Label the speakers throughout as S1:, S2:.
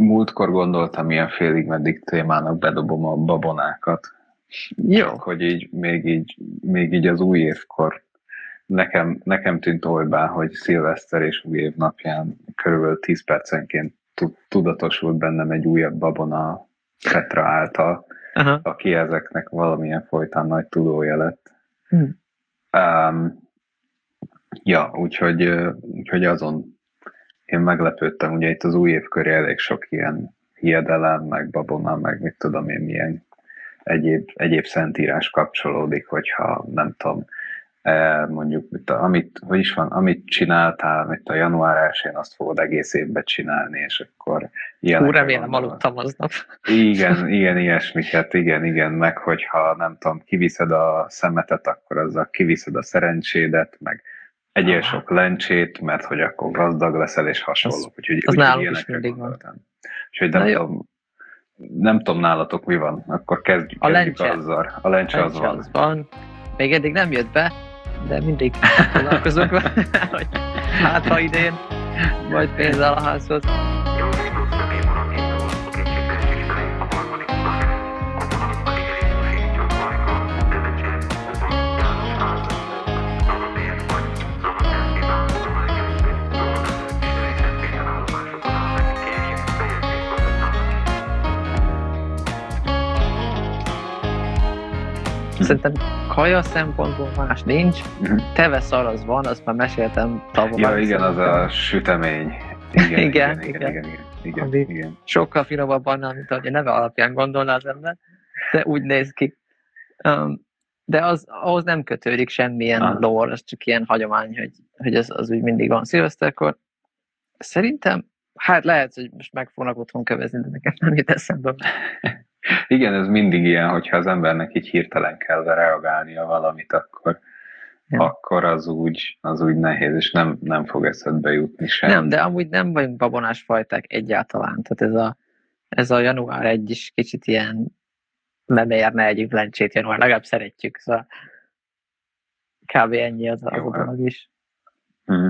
S1: múltkor gondoltam ilyen félig meddig témának bedobom a babonákat. Jó. Csak, hogy így még így, még így az új évkor nekem, nekem tűnt olybá, hogy szilveszter és új év napján körülbelül 10 percenként tudatosult bennem egy újabb babona Petra által, Aha. aki ezeknek valamilyen folytán nagy tudója lett. Hmm. Um, ja, úgyhogy, úgyhogy azon én meglepődtem, ugye itt az új év köré elég sok ilyen hiedelem, meg babona, meg mit tudom én, milyen egyéb, egyéb szentírás kapcsolódik, hogyha nem tudom, e, mondjuk, mit a, amit, hogy is van, amit csináltál, mit a január 1 azt fogod egész évben csinálni, és akkor
S2: ilyen. Hú, remélem aludtam aznap.
S1: Igen, igen, ilyesmiket, igen, igen, meg hogyha nem tudom, kiviszed a szemetet, akkor azzal kiviszed a szerencsédet, meg egyél sok lencsét, mert hogy akkor gazdag leszel, és hasonlók. Úgyhogy,
S2: az úgy, nálunk is mindig van.
S1: Úgyhogy nem tudom, nem tudom nálatok mi van, akkor kezdjük, a kezdjük lencse. azzal. A lencse, lencse az van. Az van.
S2: Még eddig nem jött be, de mindig találkozunk vele, hogy hát ha idén, majd pénzzel a házhoz. Szerintem kaja szempontból más nincs. Uh-huh. Teve szar az van, azt már meséltem tavaly.
S1: Ja, igen, az a sütemény.
S2: Igen, igen, igen, igen, igen, igen, igen, igen. Sokkal finomabb annál, mint ahogy a neve alapján gondolná az ember, de úgy néz ki. Um, de az, ahhoz nem kötődik semmilyen ah. lore, az csak ilyen hagyomány, hogy, hogy az, az úgy mindig van szilveszterkor. Szerintem, hát lehet, hogy most meg fognak otthon kövezni, de nekem nem jut eszembe.
S1: Igen, ez mindig ilyen, hogyha az embernek így hirtelen kell reagálnia valamit, akkor, ja. akkor az, úgy, az úgy nehéz, és nem, nem fog eszedbe jutni sem.
S2: Nem, de amúgy nem vagyunk babonás fajták egyáltalán. Tehát ez a, ez a január egy is kicsit ilyen nem érne egyik lencsét január, legalább szeretjük, szóval kb. ennyi az, az a dolog is.
S1: Mm.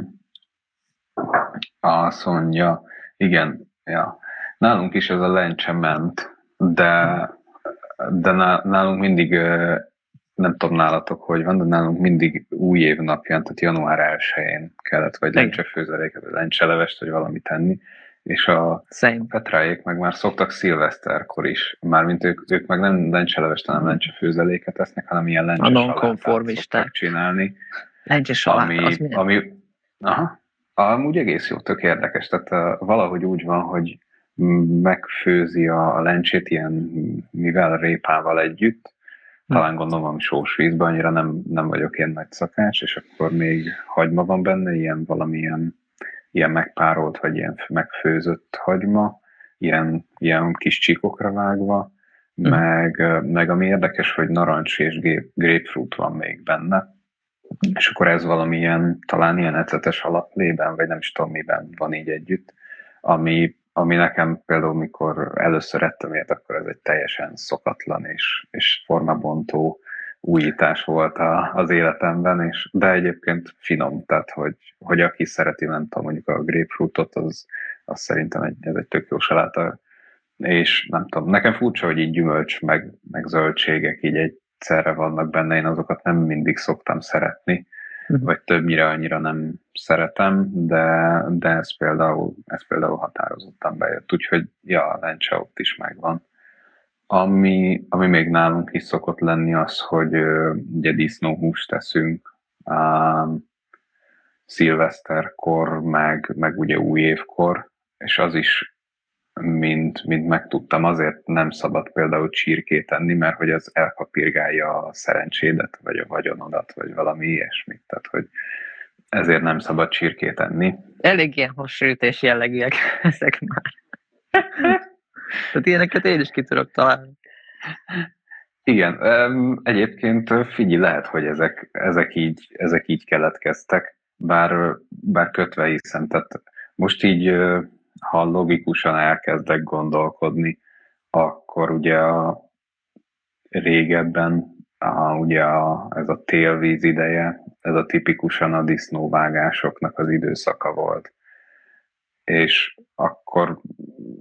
S1: Azt mondja, igen, ja. Nálunk is ez a lencse ment, de, de nálunk mindig, nem tudom nálatok, hogy van, de nálunk mindig új év napján, tehát január 1-én kellett vagy lencsefőzeléket, vagy lencselevest, vagy valamit tenni, és a Same. Petráék meg már szoktak szilveszterkor is, mármint ők, ők meg nem lencselevest, hanem lencsefőzeléket esznek, hanem ilyen lencse
S2: szoktak
S1: csinálni.
S2: Lencse ami,
S1: ami, aha, amúgy egész jó, tök érdekes, tehát uh, valahogy úgy van, hogy megfőzi a lencsét ilyen, mivel répával együtt, talán gondolom valami sós vízben, annyira nem, nem vagyok ilyen nagy szakács, és akkor még hagyma van benne, ilyen valamilyen ilyen megpárolt, vagy ilyen megfőzött hagyma, ilyen, ilyen kis csíkokra vágva, mm. meg, meg ami érdekes, hogy narancs és grapefruit van még benne, és akkor ez valamilyen, talán ilyen ecetes alaplében, vagy nem is tudom miben van így együtt, ami ami nekem például, mikor először ettem ilyet, akkor ez egy teljesen szokatlan és, és formabontó újítás volt a, az életemben, és, de egyébként finom, tehát hogy, hogy aki szereti, nem tudom, mondjuk a grapefruitot, az, az szerintem egy, ez egy tök jó saláta, és nem tudom, nekem furcsa, hogy így gyümölcs, meg, meg zöldségek így egyszerre vannak benne, én azokat nem mindig szoktam szeretni. vagy többnyire annyira nem szeretem, de, de ez, például, ez például határozottan bejött, úgyhogy ja, a lencse ott is megvan. Ami, ami még nálunk is szokott lenni az, hogy ugye disznóhúst teszünk um, szilveszterkor, meg, meg ugye új évkor, és az is mint, mint megtudtam, azért nem szabad például csirkét enni, mert hogy az elpapírgálja a szerencsédet, vagy a vagyonodat, vagy valami ilyesmit. Tehát, hogy ezért nem szabad csirkét enni.
S2: Elég ilyen hasonlítés jellegűek ezek már. Tehát ilyeneket én is ki tudok találni.
S1: Igen, egyébként figyelj, lehet, hogy ezek, ezek, így, ezek így keletkeztek, bár, bár kötve hiszem. Tehát most így ha logikusan elkezdek gondolkodni, akkor ugye a régebben a, ugye a, ez a télvíz ideje, ez a tipikusan a disznóvágásoknak az időszaka volt. és akkor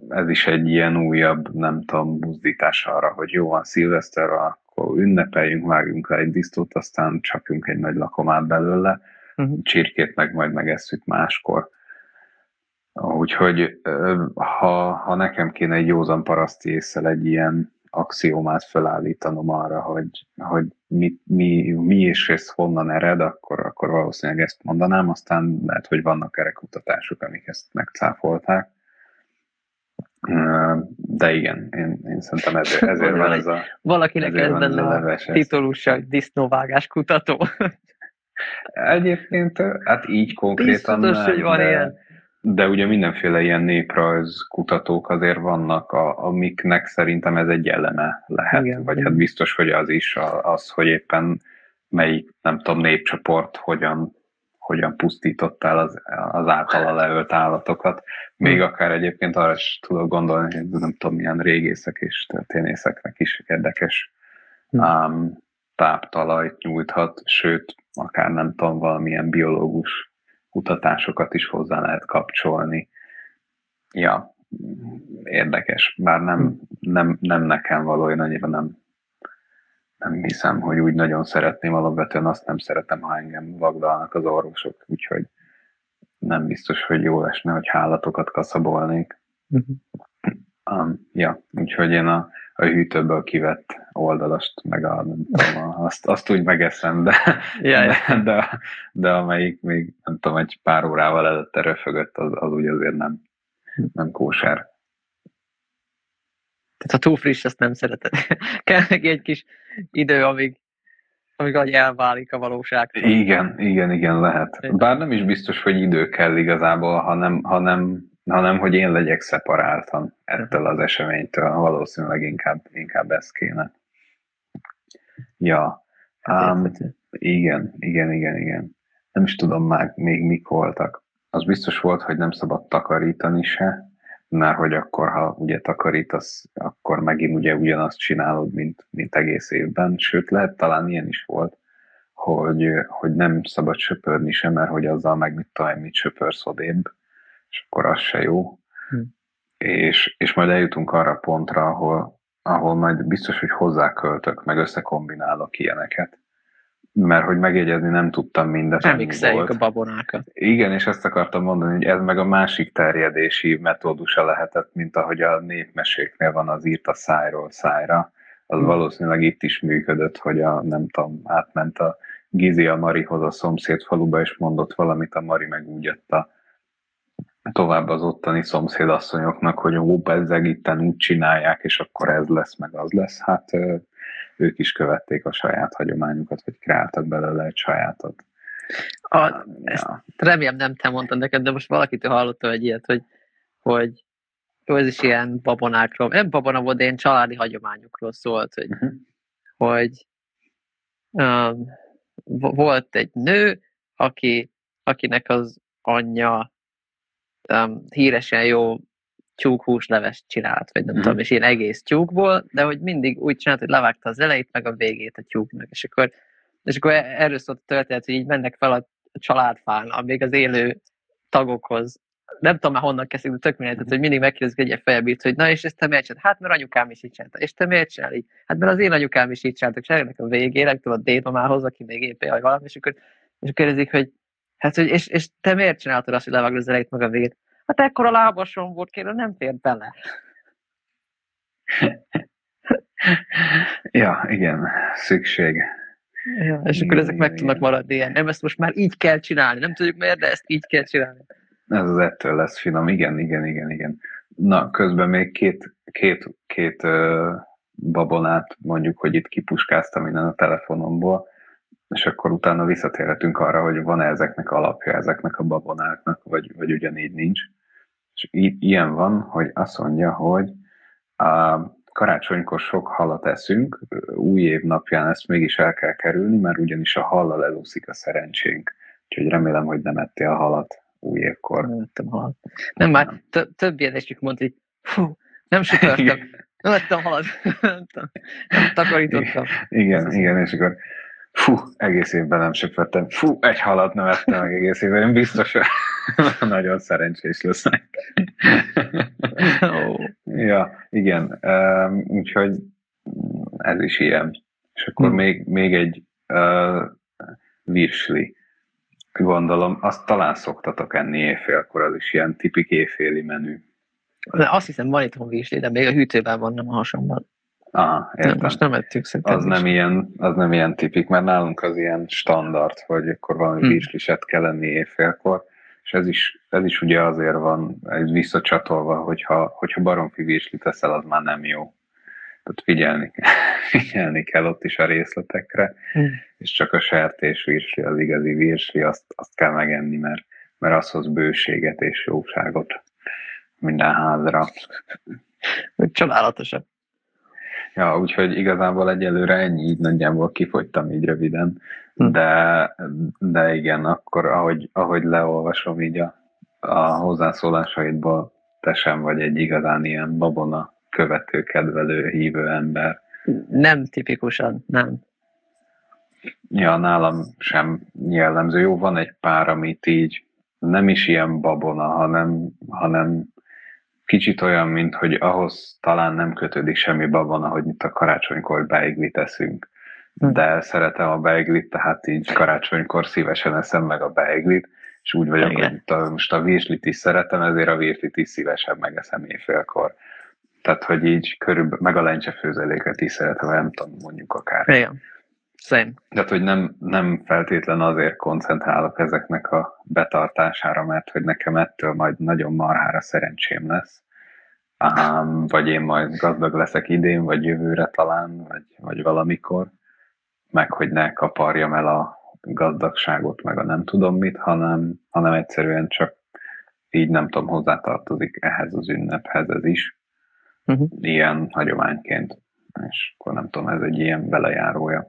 S1: ez is egy ilyen újabb, nem tudom, buzdítás arra, hogy jó van szilveszter, akkor ünnepeljünk, vágjunk le egy disztót, aztán csapjunk egy nagy lakomát belőle, uh-huh. csirkét meg majd megesszük máskor. Úgyhogy ha, ha nekem kéne egy józan paraszti észsel egy ilyen axiómát felállítanom arra, hogy, hogy mi, mi, mi és ez honnan ered, akkor, akkor valószínűleg ezt mondanám, aztán lehet, hogy vannak erre kutatások, amik ezt megcáfolták. De igen, én, én szerintem ezért, ezért van ez a
S2: Valakinek ez benne a titulusa, hogy disznóvágás kutató.
S1: Egyébként, hát így konkrétan
S2: Biztos, nem, hogy van de, ilyen.
S1: De ugye mindenféle ilyen néprajz kutatók azért vannak, a, amiknek szerintem ez egy eleme lehet, igen, vagy hát biztos, hogy az is az, hogy éppen melyik, nem tudom, népcsoport hogyan, hogyan pusztított el az, az általa leölt állatokat. Még hmm. akár egyébként arra is tudok gondolni, hogy nem tudom, milyen régészek és történészeknek is érdekes um, táptalajt nyújthat, sőt, akár nem tudom, valamilyen biológus kutatásokat is hozzá lehet kapcsolni. Ja, érdekes, bár nem, nem, nem nekem való, én annyira nem, nem hiszem, hogy úgy nagyon szeretném, alapvetően azt nem szeretem, ha engem vagdalnak az orvosok, úgyhogy nem biztos, hogy jó esne, hogy hálatokat kaszabolnék. Uh-huh. Um, ja, úgyhogy én a a hűtőből kivett oldalast, meg a, nem tudom, azt, azt úgy megeszem, de,
S2: ja,
S1: de, de, de, amelyik még nem tudom, egy pár órával előtte röfögött, az, az úgy azért nem, nem kóser.
S2: Tehát ha túl friss, azt nem szereted. Kell neki egy kis idő, amíg, amíg agy elválik a valóság.
S1: Igen, igen, igen, lehet. Bár nem is biztos, hogy idő kell igazából, hanem, hanem hanem hogy én legyek szeparáltan ettől az eseménytől, valószínűleg inkább, inkább ez kéne. Ja, um, igen, igen, igen, igen. Nem is tudom már még mik voltak. Az biztos volt, hogy nem szabad takarítani se, mert hogy akkor, ha ugye takarítasz, akkor megint ugye ugyanazt csinálod, mint, mint egész évben. Sőt, lehet talán ilyen is volt, hogy, hogy nem szabad söpörni se, mert hogy azzal meg mit tudom, mit söpörsz odébb és akkor az se jó. Hm. És, és majd eljutunk arra a pontra, ahol, ahol majd biztos, hogy hozzáköltök, meg összekombinálok ilyeneket. Mert hogy megjegyezni nem tudtam mindet.
S2: Nem a babonákat.
S1: Igen, és ezt akartam mondani, hogy ez meg a másik terjedési metódusa lehetett, mint ahogy a népmeséknél van az írt a szájról szájra. Az hmm. valószínűleg itt is működött, hogy a, nem tudom, átment a Gizi a Marihoz a szomszéd faluba, és mondott valamit, a Mari meg úgy jött a tovább az ottani szomszédasszonyoknak, hogy ó, bezzeg itten úgy csinálják, és akkor ez lesz, meg az lesz. Hát ők is követték a saját hagyományukat, vagy kreáltak belőle egy sajátot.
S2: A, ja. ezt remélem nem te mondtad neked, de most valakitől hallottam egy ilyet, hogy, hogy jó, ez is ilyen babonákról, nem babona volt, de ilyen családi hagyományokról szólt, hogy, uh-huh. hogy um, volt egy nő, aki, akinek az anyja um, híresen jó tyúkhúslevest csinált, vagy nem mm. tudom, és ilyen egész tyúkból, de hogy mindig úgy csinált, hogy levágta az elejét, meg a végét a tyúknak, és akkor, és akkor e-, erről szólt a történet, hogy így mennek fel a családfán, amíg az élő tagokhoz. Nem tudom már honnan kezdik, de tök mindegy, hogy mindig megkérdezik egy fejebírt, hogy na és ezt te miért csináltad? Hát mert anyukám is így csinálta. És te miért csinál így? Hát mert az én anyukám is így csináltak, és a végére, tudom, a dédmamához, aki még épp él, valami, és akkor, és akkor kérdezik, hogy Hát, hogy és, és te miért csináltad azt, hogy levágod az elejét meg a végét? Hát ekkor a lábasom volt, kérem, nem fér bele.
S1: ja, igen, szükség.
S2: Ja, és akkor ezek meg tudnak maradni ilyen. Nem, ezt most már így kell csinálni. Nem tudjuk miért, de ezt így kell csinálni.
S1: Ez az ettől lesz finom. Igen, igen, igen, igen. Na, közben még két, két, két uh, babonát mondjuk, hogy itt kipuskáztam innen a telefonomból és akkor utána visszatérhetünk arra, hogy van-e ezeknek alapja, ezeknek a babonáknak, vagy, vagy ugyanígy nincs. És í- ilyen van, hogy azt mondja, hogy a karácsonykor sok halat eszünk, új év napján ezt mégis el kell kerülni, mert ugyanis a hallal elúszik a szerencsénk. Úgyhogy remélem, hogy nem ettél a halat új évkor.
S2: Nem ettem halat. Nem, már több ilyen is mondta, hogy fú, nem sütörtem. Nem ettem halat. nem takarítottam.
S1: Igen, igen, és akkor Fú, egész évben nem söpörtem. Fú, egy halat nem ettem meg egész évben. Én biztos, hogy nagyon szerencsés lesznek. oh. Ja, igen. Úgyhogy ez is ilyen. És akkor hmm. még, még egy uh, virsli. Gondolom, azt talán szoktatok enni éjfélkor, az is ilyen tipik éjféli menü.
S2: De azt hiszem, van itthon virsli, de még a hűtőben van, nem a hasonban.
S1: Aha, értem.
S2: Nem, most nem ettük
S1: szerintem. Az nem, ilyen, az nem ilyen tipik, mert nálunk az ilyen standard, hogy akkor valami hmm. virsliset kell lenni éjfélkor, és ez is, ez is ugye azért van ez visszacsatolva, hogyha, hogyha baromfi virslit teszel, az már nem jó. Tehát figyelni, figyelni kell ott is a részletekre, hmm. és csak a sertés virsli, az igazi virsli, azt, azt kell megenni, mert, mert az hoz bőséget és jóságot minden házra.
S2: Csodálatosabb.
S1: Ja, úgyhogy igazából egyelőre ennyi, így nagyjából kifogytam így röviden, hm. de, de igen, akkor ahogy, ahogy leolvasom így a, a hozzászólásaidból, te sem vagy egy igazán ilyen babona követő, kedvelő, hívő ember.
S2: Nem tipikusan, nem.
S1: Ja, nálam sem jellemző. Jó, van egy pár, amit így nem is ilyen babona, hanem, hanem kicsit olyan, mint hogy ahhoz talán nem kötődik semmi babon, ahogy itt a karácsonykor beiglit eszünk. Hm. De szeretem a beiglit, tehát így karácsonykor szívesen eszem meg a beiglit, és úgy vagyok, Igen. hogy a, most a virslit is szeretem, ezért a virslit is szívesen megeszem éjfélkor. Tehát, hogy így körülbelül, meg a lencse főzeléket is szeretem, nem tudom, mondjuk akár.
S2: Igen. Same.
S1: Tehát, hogy nem, nem feltétlen azért koncentrálok ezeknek a betartására, mert hogy nekem ettől majd nagyon marhára szerencsém lesz. Um, vagy én majd gazdag leszek idén, vagy jövőre talán, vagy, vagy valamikor, meg hogy ne kaparjam el a gazdagságot, meg a nem tudom mit, hanem, hanem egyszerűen csak így nem tudom, hozzátartozik ehhez az ünnephez ez is. Uh-huh. Ilyen hagyományként. És akkor nem tudom, ez egy ilyen belejárója.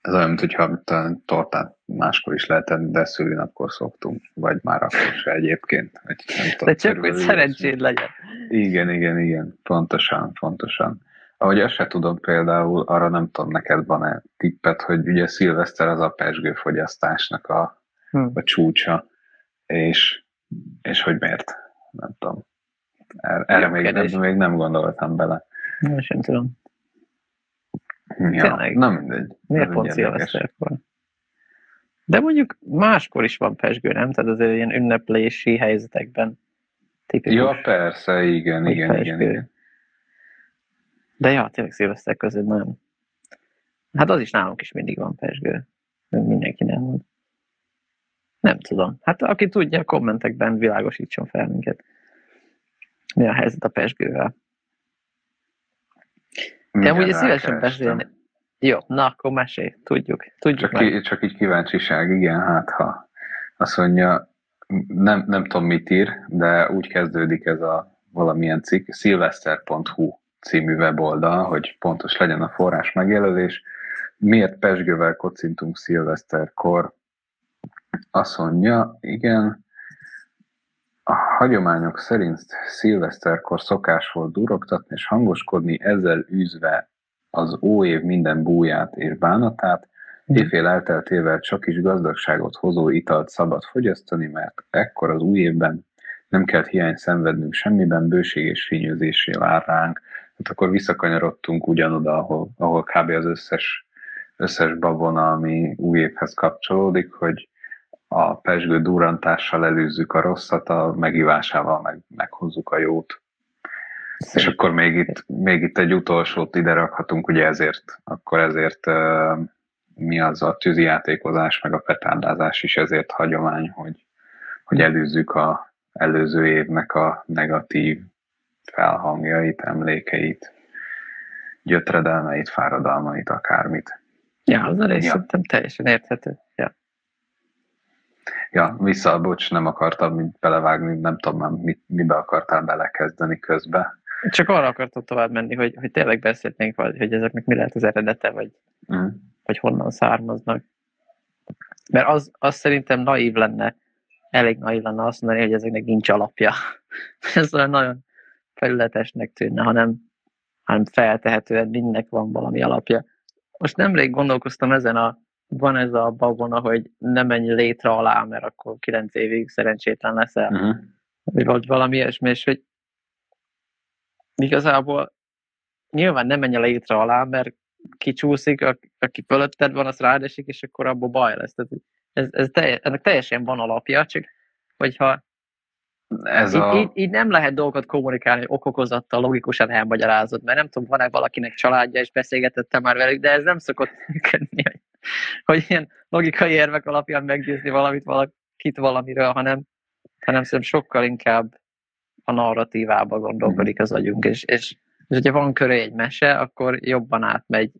S1: Ez olyan, mintha tortát máskor is lehet tenni, de szülinapkor szoktunk, vagy már akkor se egyébként. Vagy
S2: nem tudom, de csak, hogy szerencséd legyen.
S1: Igen, igen, igen, pontosan, pontosan. Ahogy azt se tudom például, arra nem tudom, neked van-e tippet, hogy ugye szilveszter az a pesgőfogyasztásnak a, hmm. a csúcsa, és, és hogy miért? Nem tudom. Er, erre még, még nem gondoltam bele.
S2: Nem sem tudom.
S1: Ja, Tényleg. Nem mindegy.
S2: Miért pont szilveszterkor? De mondjuk máskor is van pesgő, nem? Tehát azért ilyen ünneplési helyzetekben
S1: tipikus. Ja, persze, igen, igen, igen, igen.
S2: De ja, tényleg szilveszter között nem. Hát az is nálunk is mindig van pesgő. Mindenki nem van. Nem tudom. Hát aki tudja, kommentekben világosítson fel minket. Mi a helyzet a pesgővel? De ugye szívesen beszélni. Jó, na akkor mesélj, tudjuk. tudjuk
S1: csak, ki, csak így kíváncsiság, igen, hát ha azt mondja, nem, nem tudom mit ír, de úgy kezdődik ez a valamilyen cikk, szilveszter.hu című weboldal, hogy pontos legyen a forrás megjelölés. Miért pesgővel kocintunk szilveszterkor? Azt mondja, igen, a hagyományok szerint szilveszterkor szokás volt durogtatni és hangoskodni, ezzel űzve az óév minden búját és bánatát, mhm. éjfél elteltével csak is gazdagságot hozó italt szabad fogyasztani, mert ekkor az új évben nem kell hiány szenvednünk semmiben, bőség és fényőzésé vár ránk. Hát akkor visszakanyarodtunk ugyanoda, ahol, ahol kb. az összes, összes babona, ami új évhez kapcsolódik, hogy a pesgő durantással előzzük a rosszat, a megivásával meg, meghozzuk a jót. Szép. És akkor még itt, még itt egy utolsót ide rakhatunk, ugye ezért, akkor ezért uh, mi az a tűzijátékozás, meg a petárdázás is ezért hagyomány, hogy, hogy előzzük a előző évnek a negatív felhangjait, emlékeit, gyötredelmeit, fáradalmait, akármit.
S2: Ja, az a rész ja. szerintem teljesen érthető. Ja.
S1: Ja, vissza, bocs, nem akartam mint belevágni, nem tudom már, mit, mibe akartál belekezdeni közbe.
S2: Csak arra akartam tovább menni, hogy, hogy tényleg beszélnénk, vagy, hogy ezeknek mi lehet az eredete, vagy, mm. vagy honnan származnak. Mert az, az szerintem naív lenne, elég naív lenne azt mondani, hogy ezeknek nincs alapja. Ez olyan nagyon felületesnek tűnne, hanem, hanem feltehetően mindnek van valami alapja. most nemrég gondolkoztam ezen a, van ez a babona, hogy nem menj létre alá, mert akkor kilenc évig szerencsétlen leszel. Uh-huh. Vagy valami ilyesmi, és hogy igazából nyilván nem menj a létre alá, mert kicsúszik, aki fölötted van, az rádesik, és akkor abból baj lesz. Tehát ez, ez teljes, ennek teljesen van alapja, csak hogyha ez így, a... így, így, nem lehet dolgokat kommunikálni, hogy okokozattal logikusan elmagyarázod, mert nem tudom, van-e valakinek családja, és beszélgetette már velük, de ez nem szokott hogy, ilyen logikai érvek alapján meggyőzni valamit valakit valamiről, hanem, hanem szerintem sokkal inkább a narratívába gondolkodik az agyunk, és, és, és hogyha van köré egy mese, akkor jobban átmegy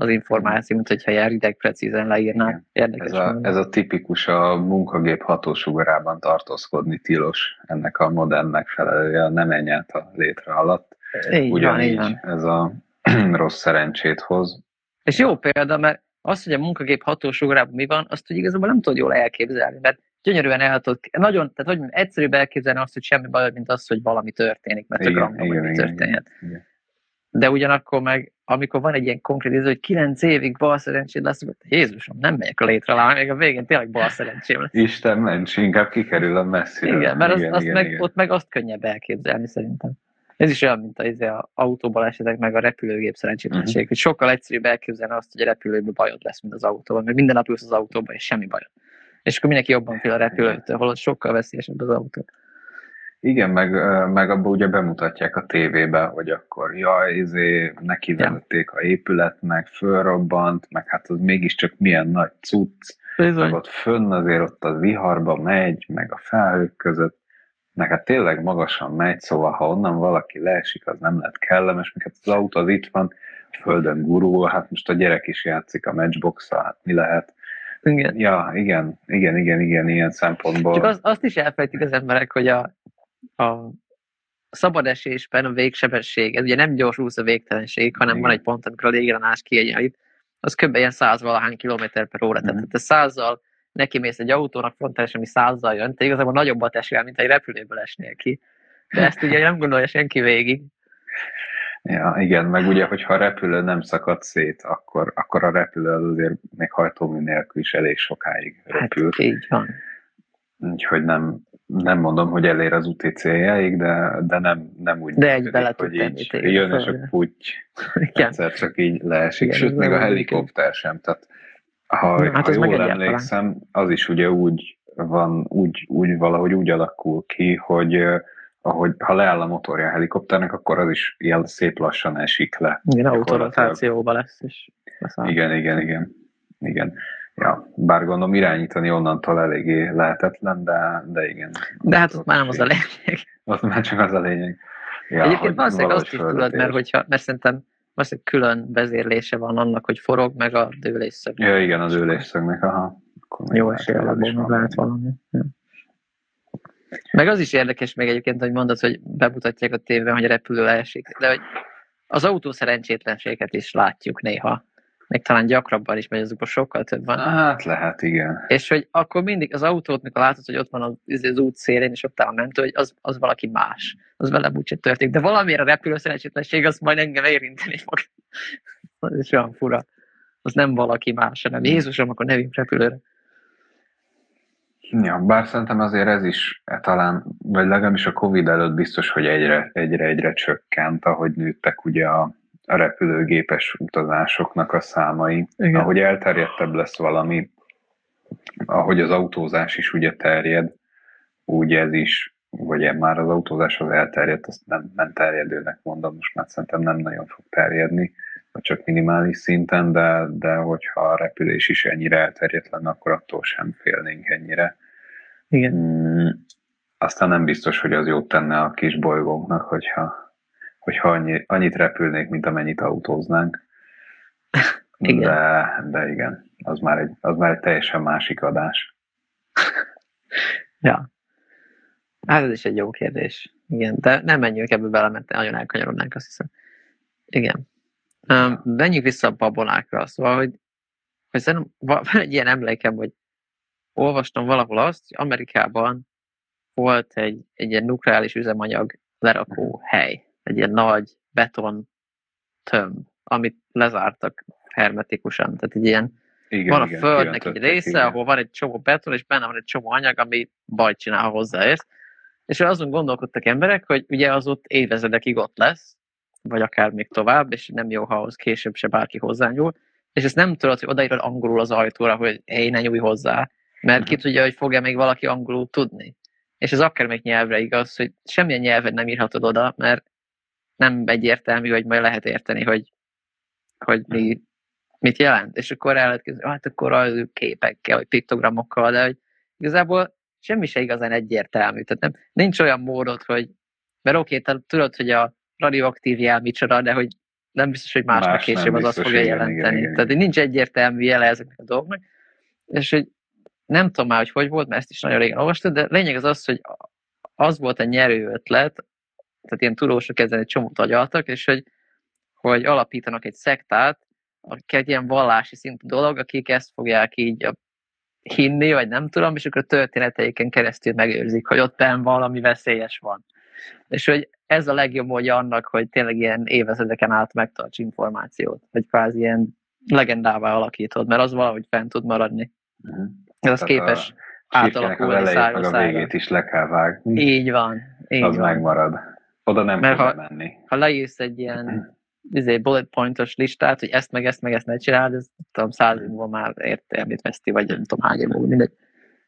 S2: az információ, mint hogyha ilyen rideg precízen leírnák.
S1: Érdekes ez, a, ez a tipikus a munkagép hatósugarában tartózkodni tilos, ennek a modern megfelelője, nem menj át a létre alatt. Így Ugyanígy van, így van. ez a rossz szerencsét hoz.
S2: És jó példa, mert az, hogy a munkagép hatósugarában mi van, azt hogy igazából nem tudod jól elképzelni, mert gyönyörűen el tudod, nagyon, tehát hogy egyszerűbb elképzelni azt, hogy semmi baj, mint az, hogy valami történik, mert csak random, hogy mi történhet. Igen, igen de ugyanakkor meg, amikor van egy ilyen konkrét iző, hogy kilenc évig bal szerencséd lesz, akkor Jézusom, nem megyek a létre alá, még a végén tényleg bal szerencsém lesz.
S1: Isten ments, inkább kikerül a messzire.
S2: Igen, mert igen, az, azt igen, meg, igen. ott meg azt könnyebb elképzelni szerintem. Ez is olyan, mint az, izé az autóban esetek, meg a repülőgép szerencsétlenség, uh-huh. hogy sokkal egyszerűbb elképzelni azt, hogy a repülőben bajod lesz, mint az autóban, mert minden nap ülsz az autóban, és semmi bajod. És akkor mindenki jobban fél a repülőtől, holott sokkal veszélyesebb az autó.
S1: Igen, meg, meg abban ugye bemutatják a tévébe, hogy akkor jaj, izé, neki ja. a épületnek, fölrobbant, meg hát az mégiscsak milyen nagy cucc, Bizony. meg ott fönn azért ott az viharba megy, meg a felhők között, meg hát tényleg magasan megy, szóval ha onnan valaki leesik, az nem lett kellemes, meg hát az autó az itt van, földön gurul, hát most a gyerek is játszik a matchbox hát mi lehet. Igen. Ja, igen, igen, igen, igen, ilyen szempontból.
S2: Csak az, azt is elfelejtik az emberek, hogy a, a szabad esésben a végsebesség, ez ugye nem gyorsulsz a végtelenség, hanem Igen. van egy pont, amikor a légrenás kiegyenlít, az kb. ilyen száz valahány kilométer per óra. Tehát te százzal neki mész egy autónak frontális, ami százzal jön, te igazából nagyobbat esel, mint egy repülőből esnél ki. De ezt ugye nem gondolja senki végig.
S1: Ja, igen, meg ugye, hogyha a repülő nem szakad szét, akkor, akkor a repülő az azért még hajtómű nélkül is elég sokáig repül. Hát,
S2: így van.
S1: Úgyhogy nem, nem mondom, hogy elér az úti céljáig, de, de nem, nem úgy
S2: de egy bele hogy így
S1: jön, és a puty egyszer csak így leesik. Igen, Sőt, még a helikopter sem. Tehát, ha, Na, hát ha jól emlékszem, az is ugye úgy van, úgy, úgy valahogy úgy alakul ki, hogy ahogy, ha leáll a motorja a helikopternek, akkor az is ilyen szép lassan esik le.
S2: Igen, autorotációba lesz. És
S1: igen, igen, igen. Igen. Ja, bár gondolom irányítani onnantól eléggé lehetetlen, de, de igen.
S2: De hát ott már nem az a lényeg.
S1: Ott már csak az a lényeg.
S2: Ja, Egyébként valószínűleg azt is tudod, mert, hogyha, mert szerintem valószínűleg külön vezérlése van annak, hogy forog, meg a dőlésszög.
S1: Ja, igen, a dőlésszögnek, aha.
S2: Jó esélye alapból lehet valami. Ja. Meg az is érdekes még egyébként, hogy mondod, hogy bemutatják a tévében, hogy a repülő leesik, de hogy az autó szerencsétlenséget is látjuk néha még talán gyakrabban is megy, azokban sokkal több van.
S1: Hát lehet, igen.
S2: És hogy akkor mindig az autót, mikor látod, hogy ott van az, az út szélén, és ott áll a mentő, hogy az, az valaki más. Az velem úgyse történik. De valamiért a repülő szerencsétlenség az majd engem érinteni fog. az is olyan fura. Az nem valaki más, hanem Jézusom, akkor nevünk repülőre.
S1: Ja, bár szerintem azért ez is e, talán, vagy legalábbis a Covid előtt biztos, hogy egyre, egyre, egyre csökkent, ahogy nőttek ugye a repülőgépes utazásoknak a számai. Igen. Ahogy elterjedtebb lesz valami, ahogy az autózás is ugye terjed, úgy ez is, vagy már az autózás az elterjedt, azt nem, nem terjedőnek mondom, most már szerintem nem nagyon fog terjedni, vagy csak minimális szinten, de, de hogyha a repülés is ennyire elterjedt lenne, akkor attól sem félnénk ennyire.
S2: Igen. Mm,
S1: aztán nem biztos, hogy az jót tenne a kis bolygónknak, hogyha hogyha annyi, annyit repülnék, mint amennyit autóznánk. igen. De, de igen, az már, egy, az már egy teljesen másik adás.
S2: ja. Hát ez is egy jó kérdés. Igen, de nem menjünk ebbe bele, mert nagyon elkanyarodnánk, azt hiszem. Igen. Um, menjünk vissza a babonákra. Szóval, hogy, hogy szerintem van egy ilyen emlékem, hogy olvastam valahol azt, hogy Amerikában volt egy, egy ilyen nukleáris üzemanyag lerakó hely egy ilyen nagy beton tömb, amit lezártak hermetikusan. Tehát egy ilyen, igen, van a igen, földnek egy része, igen. ahol van egy csomó beton, és benne van egy csomó anyag, ami bajt csinál, ha hozzáérsz. És azon gondolkodtak emberek, hogy ugye az ott évezredekig ott lesz, vagy akár még tovább, és nem jó, ha ahhoz később se bárki hozzányúl, és ezt nem tudod, hogy odaírod angolul az ajtóra, hogy hé, ne nyújj hozzá, mert ki mhm. tudja, hogy fogja még valaki angolul tudni. És ez akármelyik nyelvre igaz, hogy semmilyen nyelven nem írhatod oda, mert nem egyértelmű, hogy majd lehet érteni, hogy, hogy mi, mit jelent. És akkor el lehet kezdeni, hát akkor a képekkel, vagy piktogramokkal, de hogy igazából semmi se igazán egyértelmű. Tehát nem, nincs olyan módot, hogy mert oké, okay, tudod, hogy a radioaktív jel micsoda, de hogy nem biztos, hogy másnak Más később az azt fogja igen, jelenteni. Igen, igen, Tehát nincs egyértelmű jele ezeknek a dolgoknak. És hogy nem tudom már, hogy hogy volt, mert ezt is nagyon régen olvastad, de lényeg az az, hogy az volt a nyerő ötlet, tehát ilyen tudósok ezen egy csomót agyaltak, és hogy, hogy alapítanak egy szektát, egy ilyen vallási szintű dolog, akik ezt fogják így a hinni, vagy nem tudom, és akkor a történeteiken keresztül megőrzik, hogy ott nem valami veszélyes van. És hogy ez a legjobb módja annak, hogy tényleg ilyen évezredeken át megtarts információt, vagy kvázi ilyen legendává alakítod, mert az valahogy fent tud maradni. Uh-huh. Ez az képes átalakulni
S1: szájra a végét is le kell vágni.
S2: Így van. Így
S1: az
S2: van.
S1: megmarad. Oda nem Mert ha, menni.
S2: Ha leírsz egy ilyen izé, bullet pointos listát, hogy ezt meg ezt meg ezt ne csináld, ez tudom, száz már értelmét veszti, vagy nem tudom hány év mindegy.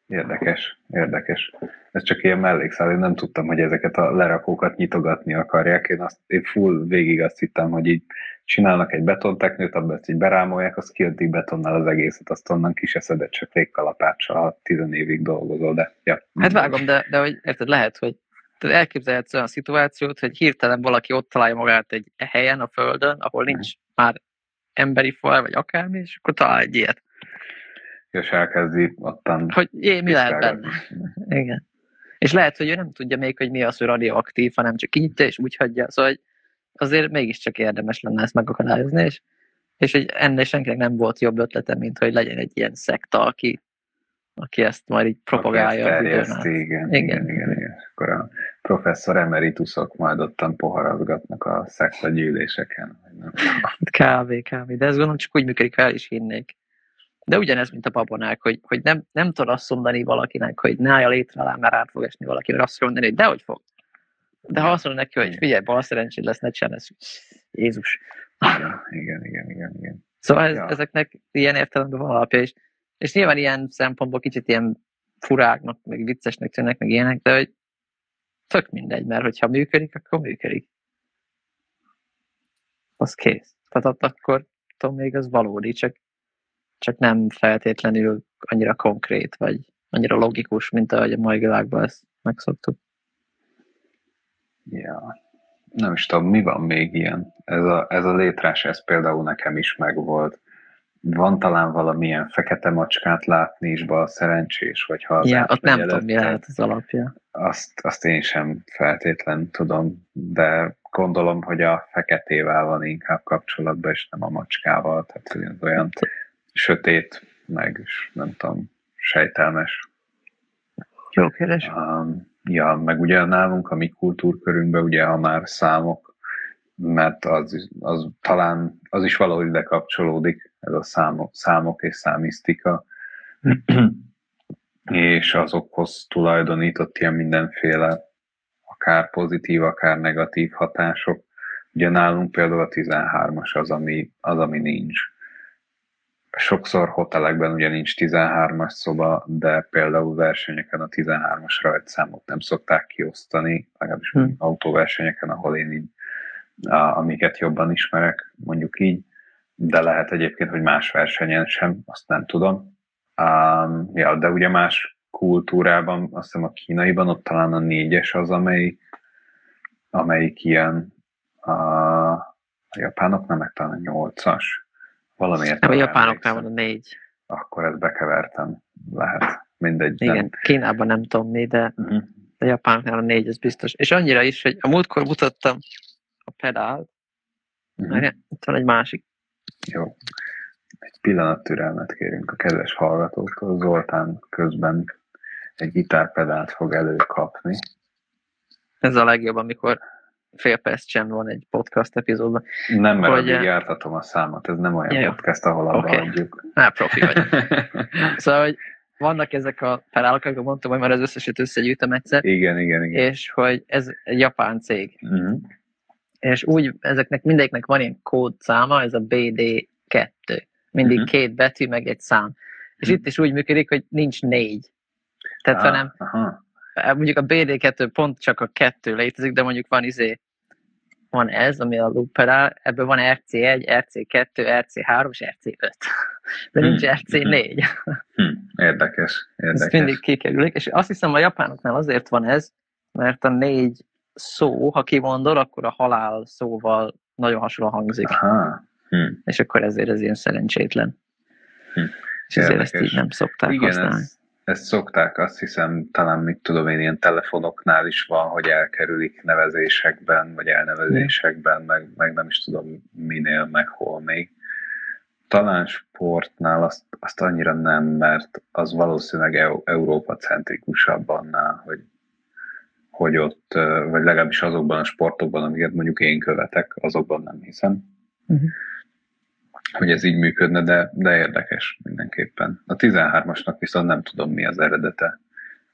S1: Érdekes, érdekes. Ez csak ilyen mellékszál, én nem tudtam, hogy ezeket a lerakókat nyitogatni akarják. Én, azt, én full végig azt hittem, hogy így csinálnak egy betonteknőt, abban ezt így berámolják, az kiöntik betonnal az egészet, azt onnan kiseszedett csak végkalapáccsal, ha tizen évig dolgozol, de ja.
S2: Hát vágom, de, de hogy érted, lehet, hogy tehát elképzelhetsz olyan szituációt, hogy hirtelen valaki ott találja magát egy helyen a Földön, ahol nincs hmm. már emberi faj, vagy akármi, és akkor talál egy ilyet
S1: és elkezdi ottan...
S2: Hogy jé, mi lehet benne. Igen. És lehet, hogy ő nem tudja még, hogy mi az, hogy radioaktív, hanem csak kinyitja és úgy hagyja. Szóval hogy azért mégiscsak érdemes lenne ezt megakadályozni, és, és hogy ennél senkinek nem volt jobb ötlete, mint hogy legyen egy ilyen szekta, aki, aki ezt majd így propagálja.
S1: Aki ezt igen, igen, igen, igen, igen. akkor a professzor emeritusok majd ottan poharazgatnak a szekta gyűléseken.
S2: Kávé, kávé. De ez gondolom csak úgy működik, fel is hinnék. De ugyanez, mint a babonák, hogy, hogy nem, nem tudod azt mondani valakinek, hogy ne állja létre alá, mert át fog esni valaki, mert azt fogja mondani, hogy dehogy fog. De ha azt mondod neki, hogy figyelj, bal szerencséd lesz, ne csinálj ezt. Jézus.
S1: Igen, igen, igen, igen. igen.
S2: Szóval ez, ja. ezeknek ilyen értelemben van alapja is. És nyilván ilyen szempontból kicsit ilyen furáknak, meg viccesnek tűnnek, meg ilyenek, de hogy tök mindegy, mert hogyha működik, akkor működik. Az kész. Tehát akkor tudom, még az valódi, csak csak nem feltétlenül annyira konkrét, vagy annyira logikus, mint ahogy a mai világban ezt megszoktuk.
S1: Ja, nem is tudom, mi van még ilyen. Ez a, ez a létrás, ez például nekem is megvolt. Van talán valamilyen fekete macskát látni is, bal szerencsés, vagy ha
S2: Ja, ott nem tudom, mi lehet az alapja.
S1: Azt, azt én sem feltétlen tudom, de gondolom, hogy a feketével van inkább kapcsolatban, és nem a macskával, tehát olyan sötét, meg nem tudom, sejtelmes.
S2: Jó kérdés.
S1: Um, ja, meg ugye nálunk a mi kultúrkörünkben ugye, ha már számok, mert az, az talán az is valahogy ide kapcsolódik, ez a számok, számok és számisztika, és azokhoz tulajdonított ilyen mindenféle akár pozitív, akár negatív hatások. Ugye nálunk például a 13-as az, ami, az, ami nincs sokszor hotelekben ugye nincs 13-as szoba, de például versenyeken a 13-as rajtszámot nem szokták kiosztani, legalábbis hmm. autóversenyeken, ahol én így, amiket jobban ismerek, mondjuk így, de lehet egyébként, hogy más versenyen sem, azt nem tudom. Um, ja, de ugye más kultúrában, azt hiszem a kínaiban ott talán a négyes az, amely, amelyik ilyen a, a japánoknak meg talán a nyolcas Valamiért.
S2: Nem, a japánoknál van a négy.
S1: Akkor ezt bekevertem. Lehet. Mindegy.
S2: Igen, nem. Kínában nem tudom mi, de uh-huh. a japánoknál a négy, ez biztos. És annyira is, hogy a múltkor mutattam a pedált, uh-huh. itt van egy másik.
S1: Jó. Egy pillanat türelmet kérünk a kedves hallgatóktól. Zoltán közben egy gitárpedált fog előkapni.
S2: Ez a legjobb, amikor fél perc sem van egy podcast epizódban.
S1: Nem, mert hogy, addig jártatom a számot, ez nem olyan ja, podcast, ahol abba okay. adjuk.
S2: Á, profi vagy. szóval, hogy vannak ezek a felállakak, mondtam, hogy már az összeset összegyűjtöm egyszer.
S1: Igen, igen, igen.
S2: És hogy ez egy japán cég. Uh-huh. És úgy, ezeknek mindegyiknek van ilyen kódszáma, ez a BD2. Mindig uh-huh. két betű, meg egy szám. És uh-huh. itt is úgy működik, hogy nincs négy. Tehát ah, hanem, aha. mondjuk a BD2 pont csak a kettő létezik, de mondjuk van izé, van ez, ami a looperál, ebből van RC1, RC2, RC3 és RC5. De nincs hmm. RC4.
S1: Hmm. Érdekes, érdekes.
S2: Ezt mindig kikerülik, és azt hiszem a japánoknál azért van ez, mert a négy szó, ha kimondod, akkor a halál szóval nagyon hasonlóan hangzik. Aha. Hmm. És akkor ezért ez ilyen szerencsétlen. Hmm. És ezért ezt így nem szokták Igen, használni. Ez,
S1: ezt szokták, azt hiszem, talán mit tudom én, ilyen telefonoknál is van, hogy elkerülik nevezésekben, vagy elnevezésekben, meg, meg nem is tudom minél, meg hol még. Talán sportnál azt, azt annyira nem, mert az valószínűleg Európa centrikusabb annál, hogy, hogy ott, vagy legalábbis azokban a sportokban, amiket mondjuk én követek, azokban nem hiszem. Uh-huh hogy ez így működne, de, de érdekes mindenképpen. A 13-asnak viszont nem tudom, mi az eredete,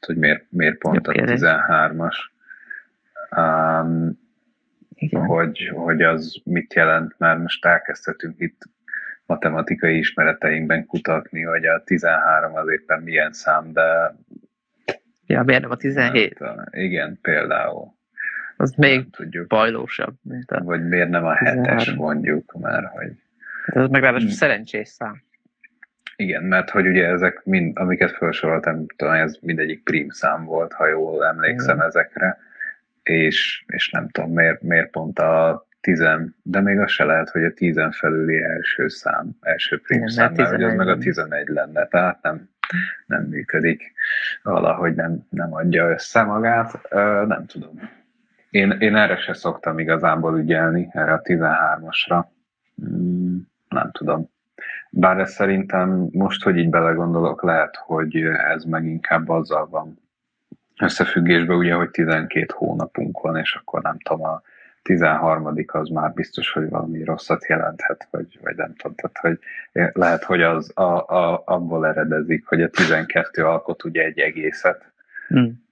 S1: hogy miért, miért pont Jobb a 13-as. Um, hogy, hogy az mit jelent, mert most elkezdhetünk itt matematikai ismereteinkben kutatni, hogy a 13 az éppen milyen szám, de...
S2: Ja, miért nem a 17?
S1: Nem, igen, például.
S2: Az még tudjuk. bajlósabb. Mint
S1: a Vagy miért nem a 7-es mondjuk, mert hogy
S2: ez meg ráadásul hmm. szerencsés szám.
S1: Igen, mert hogy ugye ezek mind, amiket felsoroltam, tudom, ez mindegyik prim szám volt, ha jól emlékszem Igen. ezekre, és, és nem tudom, miért, miért pont a tizen, de még az se lehet, hogy a tizen felüli első szám, első prim Igen, szám, mert, mert az meg a 11 lenne, tehát nem, nem működik, valahogy nem, nem adja össze magát, nem tudom. Én, én erre se szoktam igazából ügyelni, erre a 13-asra. Hmm nem tudom. Bár ez szerintem most, hogy így belegondolok, lehet, hogy ez meg inkább azzal van összefüggésben, ugye, hogy 12 hónapunk van, és akkor nem tudom, a 13 az már biztos, hogy valami rosszat jelenthet, vagy, vagy nem tudom, tehát, hogy lehet, hogy az a, a, abból eredezik, hogy a 12 alkot ugye egy egészet, hmm.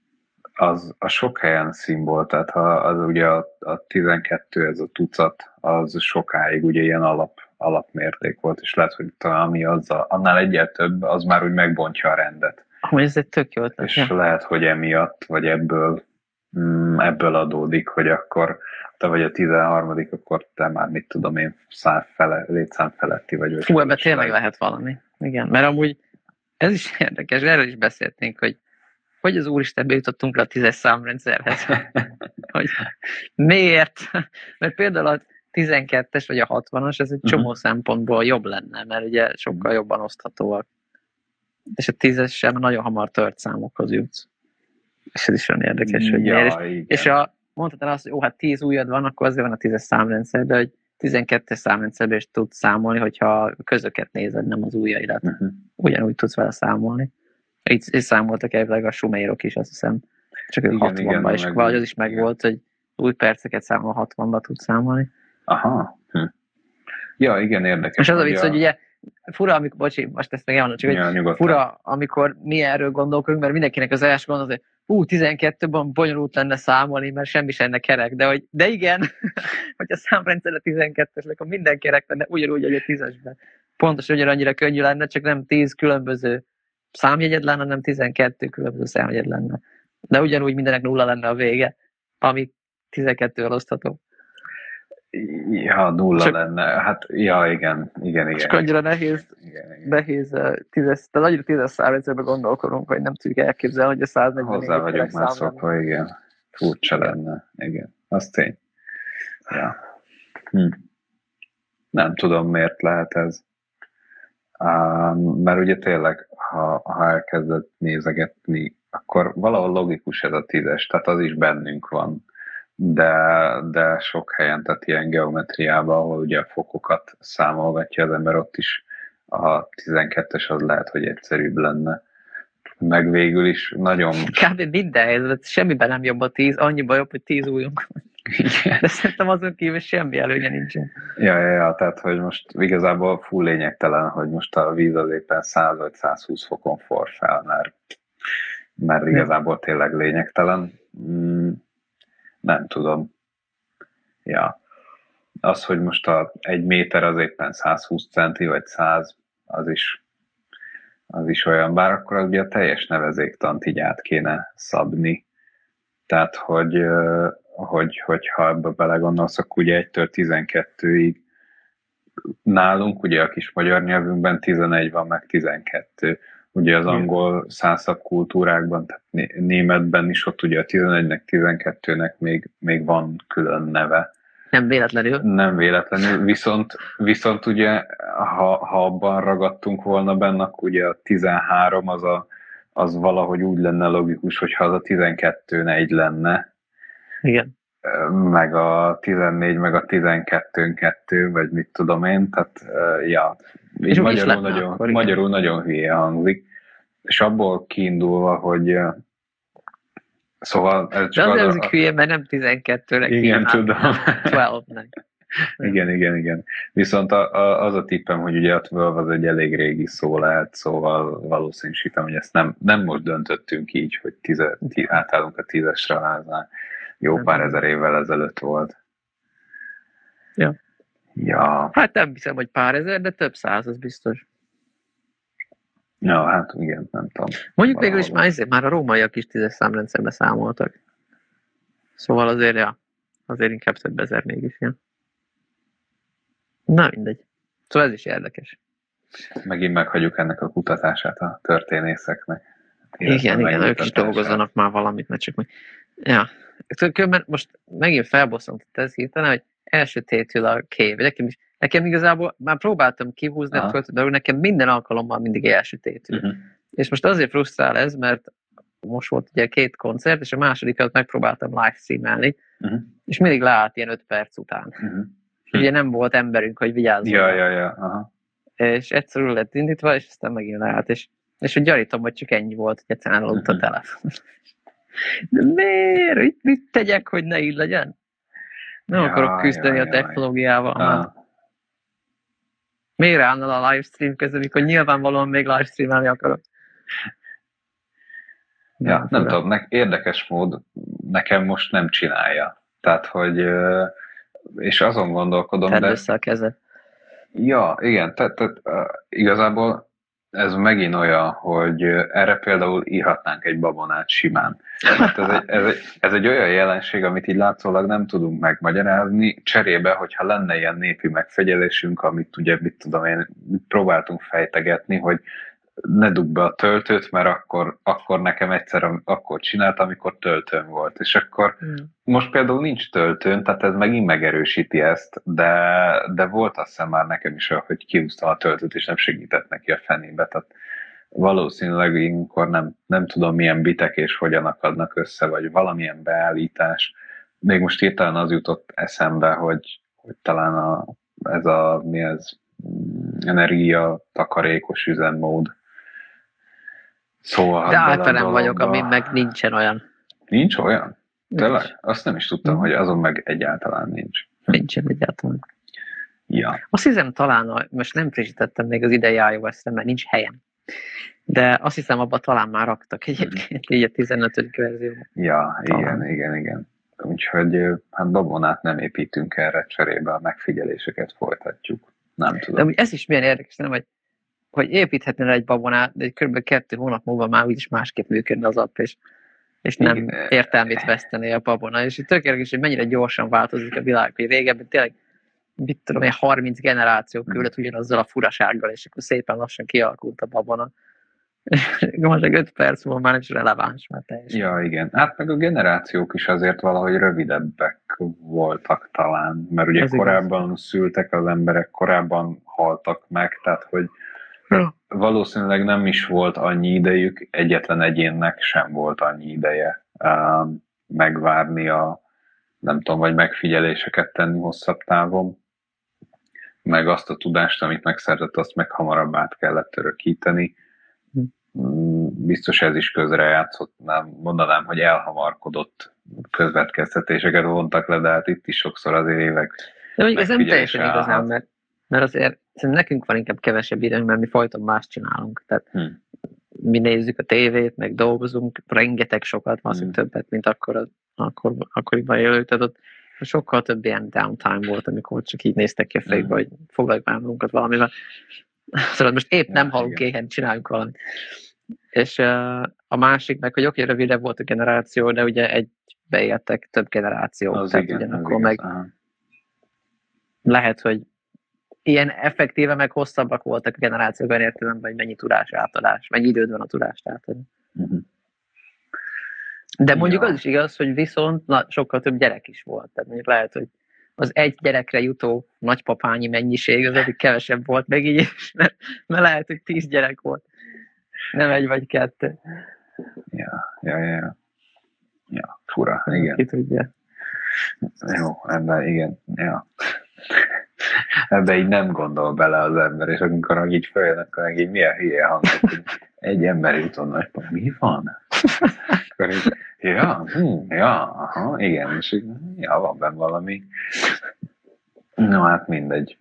S1: az a sok helyen szimbol, tehát ha az ugye a, a 12, ez a tucat, az sokáig ugye ilyen alap alapmérték volt, és lehet, hogy talán ami az a, annál egyet több, az már úgy megbontja a rendet.
S2: Hogy ez egy tök jó
S1: ötlet. És ja. lehet, hogy emiatt, vagy ebből, mm, ebből adódik, hogy akkor te vagy a 13 akkor te már mit tudom én, szám fele, létszám feletti vagy.
S2: Fú, ebben tényleg lehet valami. Igen, mert amúgy ez is érdekes, erről is beszéltünk, hogy hogy az Úristen bejutottunk le a tízes számrendszerhez. hogy miért? Mert például a 12-es vagy a 60-as, ez egy uh-huh. csomó szempontból jobb lenne, mert ugye sokkal jobban oszthatóak. És a 10-es sem nagyon hamar tört számokhoz jutsz. És ez is olyan érdekes, hogy ja, miért. És, és a, mondhatnál azt, hogy jó, hát 10 ujjad van, akkor azért van a 10-es számrendszer, de hogy 12-es számrendszerben is tudsz számolni, hogyha közöket nézed, nem az ujjaidat. Uh-huh. Ugyanúgy tudsz vele számolni. Így, így számoltak elvileg a sumérok is, azt hiszem. Csak ők 60-ban, és valahogy az is megvolt, hogy új perceket számol 60-ba tud számolni.
S1: Aha. Hm. Ja, igen, érdekes.
S2: És az a vicc, hogy ugye fura, amikor, bocsi, most ezt meg elmondom, csak ja, hogy nyugodtan. fura, amikor mi erről gondolkodunk, mert mindenkinek az első gondol, hogy hú, 12-ben bonyolult lenne számolni, mert semmi sem lenne kerek, de, hogy, de igen, hogy a számrendszer a 12-es, akkor minden kerek lenne ugyanúgy, hogy a 10-esben. Pontosan ugyanannyira könnyű lenne, csak nem 10 különböző számjegyed lenne, hanem 12 különböző számjegyed lenne. De ugyanúgy mindenek nulla lenne a vége, ami 12 osztható.
S1: Ja, nulla Csak, lenne. Hát, ja, igen, igen, igen.
S2: Csak annyira nehéz, igen, igen. nehéz uh, tízes, tehát annyira tízes számrendszerben gondolkodunk, hogy nem tudjuk elképzelni, hogy a 140
S1: Hozzá vagyok már szokva, igen. Furcsa lenne, igen. Az tény. Ja. Hm. Nem tudom, miért lehet ez. Um, mert ugye tényleg, ha, ha elkezded nézegetni, akkor valahol logikus ez a tízes, tehát az is bennünk van de, de sok helyen, tehát ilyen geometriában, ahol ugye a fokokat számolgatja az ember, ott is a 12-es az lehet, hogy egyszerűbb lenne. Meg végül is nagyon...
S2: Kb. minden helyzet, semmiben nem jobb a 10, annyiban jobb, hogy 10 újunk. Igen. De szerintem azon kívül semmi előnye nincsen.
S1: Ja, ja, ja, tehát hogy most igazából full lényegtelen, hogy most a víz az éppen 100 vagy 120 fokon for fel, mert, mert igazából tényleg lényegtelen. Nem tudom. Ja. Az, hogy most a egy méter az éppen 120 centi, vagy 100, az is, az is olyan, bár akkor ugye a teljes nevezéktant így át kéne szabni. Tehát, hogy, hogy, hogyha ebbe belegondolsz, akkor ugye 1-től 12-ig nálunk, ugye a kis magyar nyelvünkben 11 van, meg 12. Ugye az angol százszab kultúrákban, tehát németben is ott ugye a 11-nek, 12-nek még, még van külön neve.
S2: Nem véletlenül.
S1: Nem véletlenül, viszont, viszont ugye, ha, ha abban ragadtunk volna benne, akkor ugye a 13 az, a, az valahogy úgy lenne logikus, hogyha az a 12 egy lenne.
S2: Igen.
S1: Meg a 14, meg a 12 2, vagy mit tudom én, tehát ja, így magyarul, nagyon, akkor, magyarul nagyon hülye hangzik. És abból kiindulva, hogy Szóval
S2: ez csak De az, az, hülye, mert nem 12-re
S1: Igen, tudom.
S2: 12-nek.
S1: igen, igen, igen. Viszont a, a, az a tippem, hogy ugye a 12 az egy elég régi szó lehet, szóval valószínűsítem, hogy ezt nem, nem most döntöttünk így, hogy tize, tí, átállunk a tízesre, háznál. Jó pár ezer évvel ezelőtt volt.
S2: Ja.
S1: Ja.
S2: Hát nem hiszem, hogy pár ezer, de több száz, az biztos.
S1: Ja, hát igen, nem tudom.
S2: Mondjuk végül is már, már a rómaiak is tízes számrendszerbe számoltak. Szóval azért, ja, azért inkább több ezer mégis, ja. Na mindegy. Szóval ez is érdekes.
S1: Megint meghagyjuk ennek a kutatását a történészeknek.
S2: Igen, igen, ők is dolgozzanak már valamit, mert csak meg... Ja. Különben most megint felbosszantott ez hirtelen, hogy első tétül a kév. Nekem is Nekem igazából már próbáltam kihúzni Aha. a de nekem minden alkalommal mindig elsütétül. Uh-huh. És most azért frusztrál ez, mert most volt ugye két koncert, és a másodikat megpróbáltam live streamelni, uh-huh. és mindig leállt ilyen öt perc után. Uh-huh. És ugye nem volt emberünk, hogy vigyázzon.
S1: Ja, ja, ja. Aha.
S2: És egyszer lett indítva, és aztán megint leállt, és, és hogy gyanítom, hogy csak ennyi volt, hogy egyszerűen elaludt uh-huh. a telefon. De miért? Mit, mit tegyek, hogy ne így legyen? Nem ja, akarok küzdeni ja, a technológiával. Ja. Miért állnál a livestream közben, mikor nyilvánvalóan még livestreamelni akarok?
S1: Ja, nem, nem tudom, ne, érdekes mód nekem most nem csinálja. Tehát, hogy és azon gondolkodom,
S2: Tedd de... össze a kezed.
S1: Ja, igen, tehát, tehát igazából ez megint olyan, hogy erre például írhatnánk egy babonát simán. Hát ez, egy, ez, egy, ez egy olyan jelenség, amit így látszólag nem tudunk megmagyarázni, cserébe, hogyha lenne ilyen népi megfegyelésünk, amit ugye, mit tudom én, próbáltunk fejtegetni, hogy ne dugd be a töltőt, mert akkor, akkor nekem egyszer akkor csinált, amikor töltőn volt. És akkor mm. most például nincs töltőn, tehát ez megint megerősíti ezt, de, de volt azt hiszem már nekem is, hogy kiúztam a töltőt, és nem segített neki a fenébe. Tehát valószínűleg ilyenkor nem, nem tudom milyen bitek és hogyan akadnak össze, vagy valamilyen beállítás. Még most hirtelen az jutott eszembe, hogy, hogy talán a, ez a, mi ez, energia takarékos üzemmód,
S2: Szóval De általában vagyok, ami meg nincsen olyan.
S1: Nincs olyan? Tényleg? Azt nem is tudtam, mm. hogy azon meg egyáltalán nincs.
S2: Nincsen egyáltalán.
S1: Ja.
S2: Azt hiszem talán, most nem frissítettem még az idei ios mert nincs helyem. De azt hiszem, abban talán már raktak egyébként, így a 15. verzióban.
S1: Ja, talán. igen, igen, igen. Úgyhogy hát babonát nem építünk erre, cserébe a megfigyeléseket folytatjuk. Nem tudom.
S2: De ez is milyen érdekes, nem, hogy hogy építhetnél egy babonát, de kb. kettő hónap múlva már úgyis másképp működne az app, és, és nem Igen. értelmét vesztené a babona. És itt tökéletes, hogy mennyire gyorsan változik a világ, hogy régebben tényleg mit tudom én, 30 generáció küldött ugyanazzal a furasággal, és akkor szépen lassan kialakult a babona. Most 5 perc múlva már nincs releváns, mert teljesen.
S1: Ja, igen. Hát meg a generációk is azért valahogy rövidebbek voltak talán, mert ugye Ez korábban igaz. szültek az emberek, korábban haltak meg, tehát hogy Ja. Valószínűleg nem is volt annyi idejük, egyetlen egyénnek sem volt annyi ideje uh, megvárni a, nem tudom, vagy megfigyeléseket tenni hosszabb távon, meg azt a tudást, amit megszerzett, azt meg hamarabb át kellett örökíteni. mm, biztos ez is közrejátszott, nem mondanám, hogy elhamarkodott közvetkeztetéseket vontak le, de hát itt is sokszor azért évek.
S2: De mondjuk ez nem teljesen igazán, mert, mert azért szerintem nekünk van inkább kevesebb időnk, mert mi folyton más csinálunk. Tehát hmm. mi nézzük a tévét, meg dolgozunk, rengeteg sokat, valószínűleg hmm. többet, mint akkor, akkor, akkoriban élők. Tehát ott sokkal több ilyen downtime volt, amikor csak így néztek ki a fejbe, hmm. hogy foglaljuk már magunkat valamivel. Szóval most épp nem halunk éhen, csináljuk valamit. És uh, a másik meg, hogy oké, okay, rövidebb volt a generáció, de ugye egy beéltek több generáció. Az tehát igen, ugyanakkor meg aha. lehet, hogy ilyen effektíve meg hosszabbak voltak a generációk olyan értelemben, hogy mennyi tudás átadás, mennyi időd van a tudást átadni. Uh-huh. De mondjuk ja. az is igaz, hogy viszont na, sokkal több gyerek is volt. Tehát mondjuk lehet, hogy az egy gyerekre jutó nagypapányi mennyiség az eddig kevesebb volt meg így is, mert, mert lehet, hogy tíz gyerek volt. Nem egy vagy kettő.
S1: Ja, ja, ja. Ja, fura, igen.
S2: Ki tudja.
S1: Jó, ebben igen, ja. Ebbe így nem gondol bele az ember, és amikor így följön, akkor így milyen hülye hangzik, hogy egy ember jutott nagypa, mi van? Akkor így, ja, hm, ja, aha, igen, és így, ja, van benne valami. No, hát mindegy.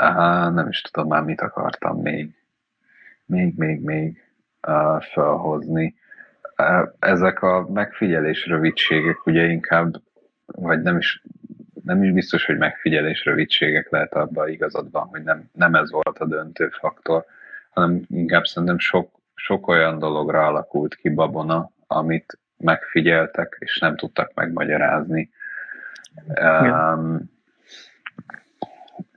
S1: Uh, nem is tudom már, mit akartam még. Még, még, még uh, felhozni. Uh, ezek a megfigyelés rövidségek ugye inkább, vagy nem is nem is biztos, hogy megfigyelés rövidségek lehet abban igazad van, hogy nem, nem ez volt a döntő faktor, hanem inkább szerintem sok, sok olyan dologra alakult ki babona, amit megfigyeltek, és nem tudtak megmagyarázni. Um,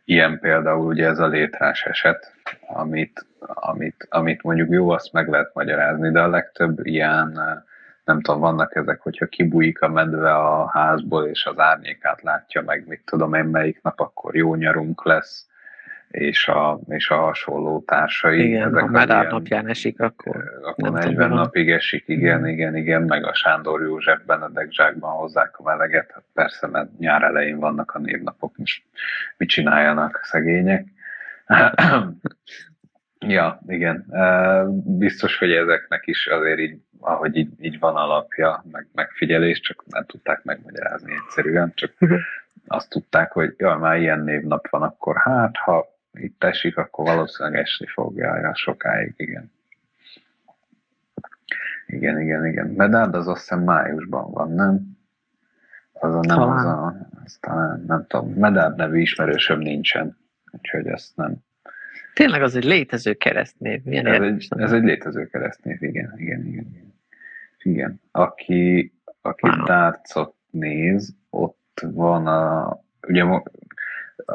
S1: ilyen például ugye ez a létrás eset, amit, amit, amit mondjuk jó, azt meg lehet magyarázni, de a legtöbb ilyen nem tudom, vannak ezek, hogyha kibújik a medve a házból, és az árnyékát látja meg, mit tudom én, melyik nap akkor jó nyarunk lesz, és a, és a hasonló társai.
S2: Igen, ezek ha már napján esik, akkor,
S1: akkor 40 tudom, napig esik, igen, mm. igen, igen, meg a Sándor József Benedek zsákban hozzák a meleget, hát persze, mert nyár elején vannak a névnapok, és mit csináljanak szegények. ja, igen. Biztos, hogy ezeknek is azért így ahogy így, így van alapja, meg megfigyelés, csak nem tudták megmagyarázni egyszerűen, csak uh-huh. azt tudták, hogy jaj, már ilyen névnap van, akkor hát, ha itt esik, akkor valószínűleg esni fogja ja, sokáig, igen. Igen, igen, igen. Medárd az azt hiszem májusban van, nem? Az a nem talán. az a, az talán, nem tudom, Medárd nevű ismerősöm nincsen, úgyhogy ezt nem,
S2: Tényleg az egy létező keresztnév.
S1: Milyen ez, egy, ez egy létező keresztnév, igen, igen, igen. Igen. Aki, aki tárcot néz, ott van a, ugye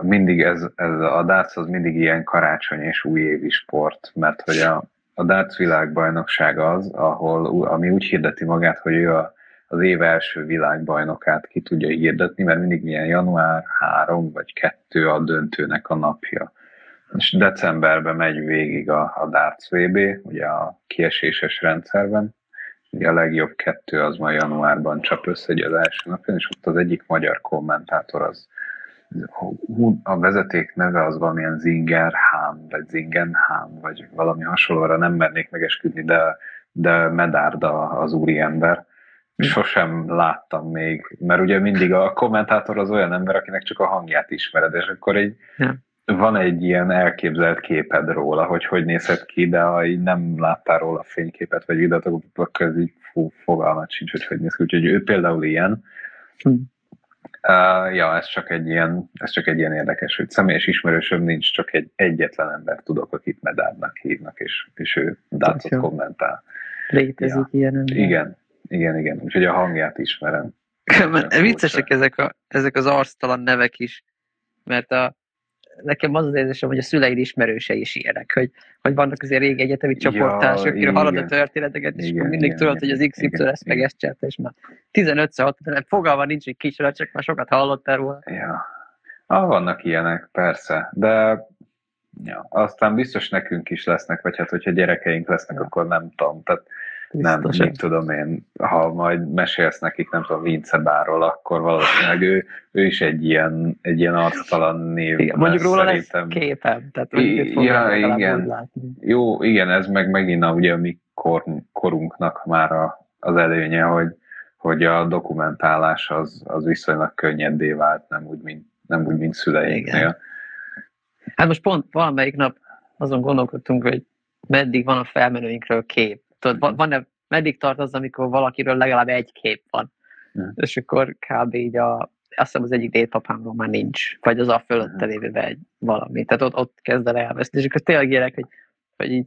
S1: mindig ez, ez a darts az mindig ilyen karácsony és újévi sport, mert hogy a, a darts világbajnokság az, ahol, ami úgy hirdeti magát, hogy ő a, az év első világbajnokát ki tudja hirdetni, mert mindig milyen január 3 vagy 2 a döntőnek a napja. És decemberben megy végig a, a Darts VB, ugye a kieséses rendszerben, ugye a legjobb kettő az ma januárban csap össze egy az első napján, és ott az egyik magyar kommentátor az a vezeték neve az valamilyen Zingerhám, vagy Zingenhám, vagy valami hasonlóra nem mernék megesküdni, de, de Medárda az úriember. Sosem láttam még, mert ugye mindig a kommentátor az olyan ember, akinek csak a hangját ismered, és akkor egy, ja van egy ilyen elképzelt képed róla, hogy hogy nézhet ki, de ha így nem láttál róla fényképet, vagy videót, akkor ez így fú, fogalmat sincs, hogy hogy néz ki. Úgyhogy ő például ilyen. Hm. Uh, ja, ez csak egy ilyen, ez csak egy ilyen érdekes, hogy személyes ismerősöm nincs, csak egy egyetlen ember tudok, akit medádnak hívnak, és, és ő dácot kommentál.
S2: Létezik ja. ilyen ember.
S1: Igen, igen, igen. Úgyhogy a hangját ismerem.
S2: Viccesek ezek, a, ezek az arctalan nevek is, mert a, nekem az az érzésem, hogy a szüleid ismerősei is ilyenek, hogy, hogy vannak azért régi egyetemi csoporttársak, akire hallod a történeteket, és igen, akkor mindig igen, tudod, igen, hogy az XY igen, ezt meg ezt csinálta, és már 15-ször de fogalma nincs, hogy kicsoda, csak már sokat hallottál róla.
S1: Ja. Ah, vannak ilyenek, persze, de ja, aztán biztos nekünk is lesznek, vagy hát hogyha gyerekeink lesznek, ja. akkor nem tudom. Tehát nem, mit tudom én, ha majd mesélsz nekik, nem tudom, Vince Bárról, akkor valószínűleg ő, ő is egy ilyen, egy ilyen arctalan név.
S2: Igen, mondjuk róla szerintem. lesz képem, tehát I,
S1: ja, igen. Jó, igen, ez meg megint a, ugye a mi kor, korunknak már a, az előnye, hogy, hogy a dokumentálás az, az viszonylag könnyedé vált, nem úgy, mint, nem úgy, mint szüleinknél.
S2: Hát most pont valamelyik nap azon gondolkodtunk, hogy meddig van a felmenőinkről kép. Tudod, van-e, meddig tart az, amikor valakiről legalább egy kép van? Mm. És akkor kb. így a, azt hiszem az egyik dédpapámról már nincs, vagy az a fölötte lévőben egy valami. Tehát ott, ott kezd el elveszni. És akkor tényleg ilyenek, hogy, hogy így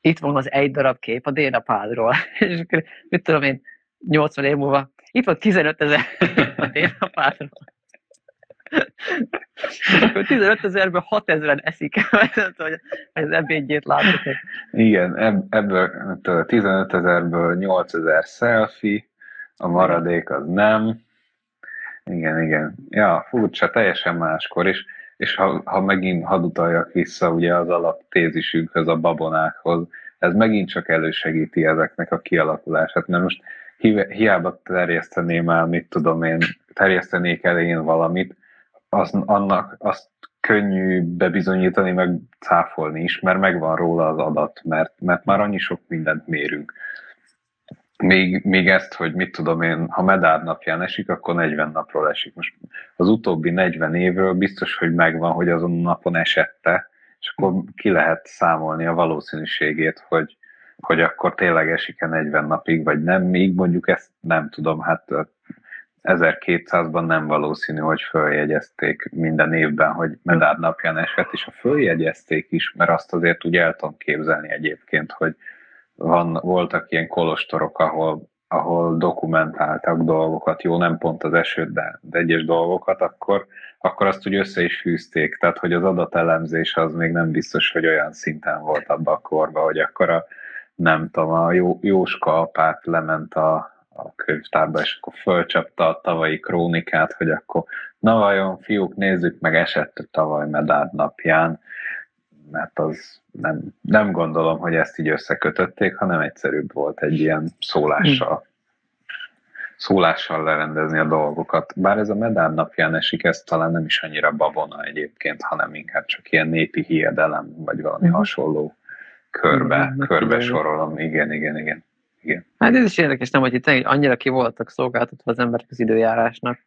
S2: itt van az egy darab kép a dédapádról. és akkor mit tudom én, 80 év múlva, itt van 15 ezer a dédapádról. Akkor 15 ezerből 6 ezeren eszik, hogy az ebédjét látok.
S1: Igen, ebből 15 ezerből 8 ezer selfie, a maradék az nem. Igen, igen. Ja, furcsa, teljesen máskor, és, és ha, ha megint hadd utaljak vissza ugye az alaptézisünkhöz, a babonákhoz, ez megint csak elősegíti ezeknek a kialakulását, mert most hiába terjeszteném el, mit tudom én, terjesztenék el én valamit, az, annak azt könnyű bebizonyítani, meg cáfolni is, mert megvan róla az adat, mert, mert már annyi sok mindent mérünk. Még, még ezt, hogy mit tudom én, ha medár napján esik, akkor 40 napról esik. Most az utóbbi 40 évről biztos, hogy megvan, hogy azon a napon esette, és akkor ki lehet számolni a valószínűségét, hogy, hogy akkor tényleg esik-e 40 napig, vagy nem. Még mondjuk ezt nem tudom, hát 1200-ban nem valószínű, hogy följegyezték minden évben, hogy medár napján esett, és a följegyezték is, mert azt azért úgy el tudom képzelni egyébként, hogy van, voltak ilyen kolostorok, ahol, ahol dokumentáltak dolgokat, jó, nem pont az esőt, de, de egyes dolgokat, akkor, akkor azt úgy össze is fűzték, tehát hogy az adatelemzés az még nem biztos, hogy olyan szinten volt abban a korban, hogy akkor a, nem tudom, a Jó, Jóska apát lement a, a könyvtárba, és akkor fölcsapta a tavalyi krónikát, hogy akkor na vajon fiúk, nézzük meg, esett a tavaly medár napján, mert az nem, nem gondolom, hogy ezt így összekötötték, hanem egyszerűbb volt egy ilyen szólással szólással lerendezni a dolgokat. Bár ez a medár napján esik, ez talán nem is annyira babona egyébként, hanem inkább csak ilyen népi hiedelem, vagy valami mm. hasonló körbe, körbe sorolom. Igen, igen, igen. Igen.
S2: Hát ez is érdekes, nem, hogy itt annyira ki voltak szolgáltatva az emberek az időjárásnak.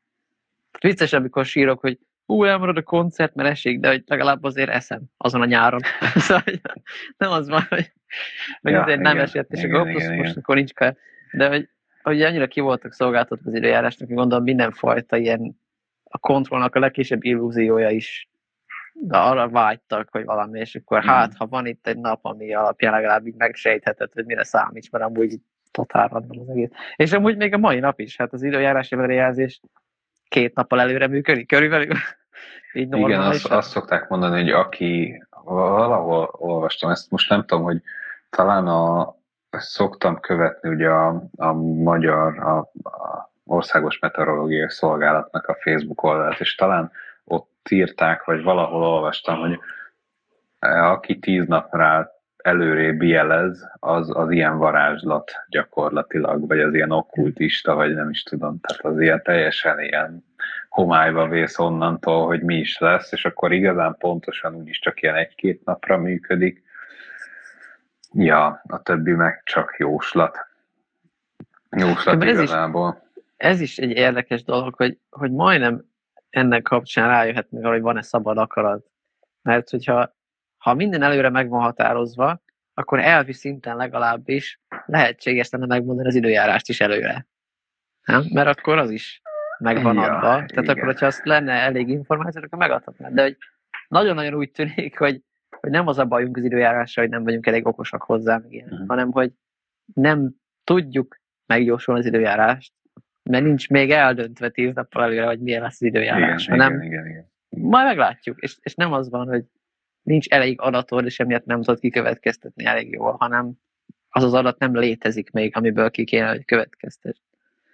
S2: Vicces, amikor sírok, hogy ú, elmarad a koncert, mert esik, de hogy legalább azért eszem azon a nyáron. szóval nem az van, hogy, hogy ja, azért igen, nem esett, és igen, akkor igen, igen. most akkor nincs kell. De hogy, hogy annyira ki voltak szolgáltatva az időjárásnak, hogy gondolom mindenfajta ilyen a kontrollnak a legkisebb illúziója is de arra vágytak, hogy valami, és akkor mm. hát, ha van itt egy nap, ami alapján legalább így megsejtheted, hogy mire számíts, mert amúgy totál random az egész. És amúgy még a mai nap is, hát az időjárási előrejelzés két nappal előre működik körülbelül.
S1: így Igen, azt, azt szokták mondani, hogy aki valahol olvastam, ezt most nem tudom, hogy talán a, szoktam követni ugye a, a magyar, a, a Országos Meteorológiai Szolgálatnak a Facebook oldalát, és talán írták, vagy valahol olvastam, hogy e, aki tíz napra előrébb jelez, az, az ilyen varázslat gyakorlatilag, vagy az ilyen okkultista, vagy nem is tudom, tehát az ilyen teljesen ilyen homályba vész onnantól, hogy mi is lesz, és akkor igazán pontosan úgyis csak ilyen egy-két napra működik. Ja, a többi meg csak jóslat. Jóslat ez igazából.
S2: Is, ez is egy érdekes dolog, hogy, hogy majdnem ennek kapcsán rájöhetnek arra, hogy van-e szabad akarat. Mert hogyha ha minden előre meg van határozva, akkor elvi szinten legalábbis lehetséges lenne megmondani az időjárást is előre. Nem? Mert akkor az is megvan ja, adva. Tehát igen. akkor, hogyha azt lenne elég információ, akkor megadhatnád. De hogy nagyon-nagyon úgy tűnik, hogy, hogy nem az a bajunk az időjárással, hogy nem vagyunk elég okosak hozzá, meg ilyen, uh-huh. hanem hogy nem tudjuk megjósolni az időjárást, mert nincs még eldöntve tíz nappal előre, hogy milyen lesz az időjárás. Igen, hanem igen, igen, igen. Majd meglátjuk, és, és nem az van, hogy nincs elég adatod, és emiatt nem tudod kikövetkeztetni elég jól, hanem az az adat nem létezik még, amiből ki kéne, hogy következtet.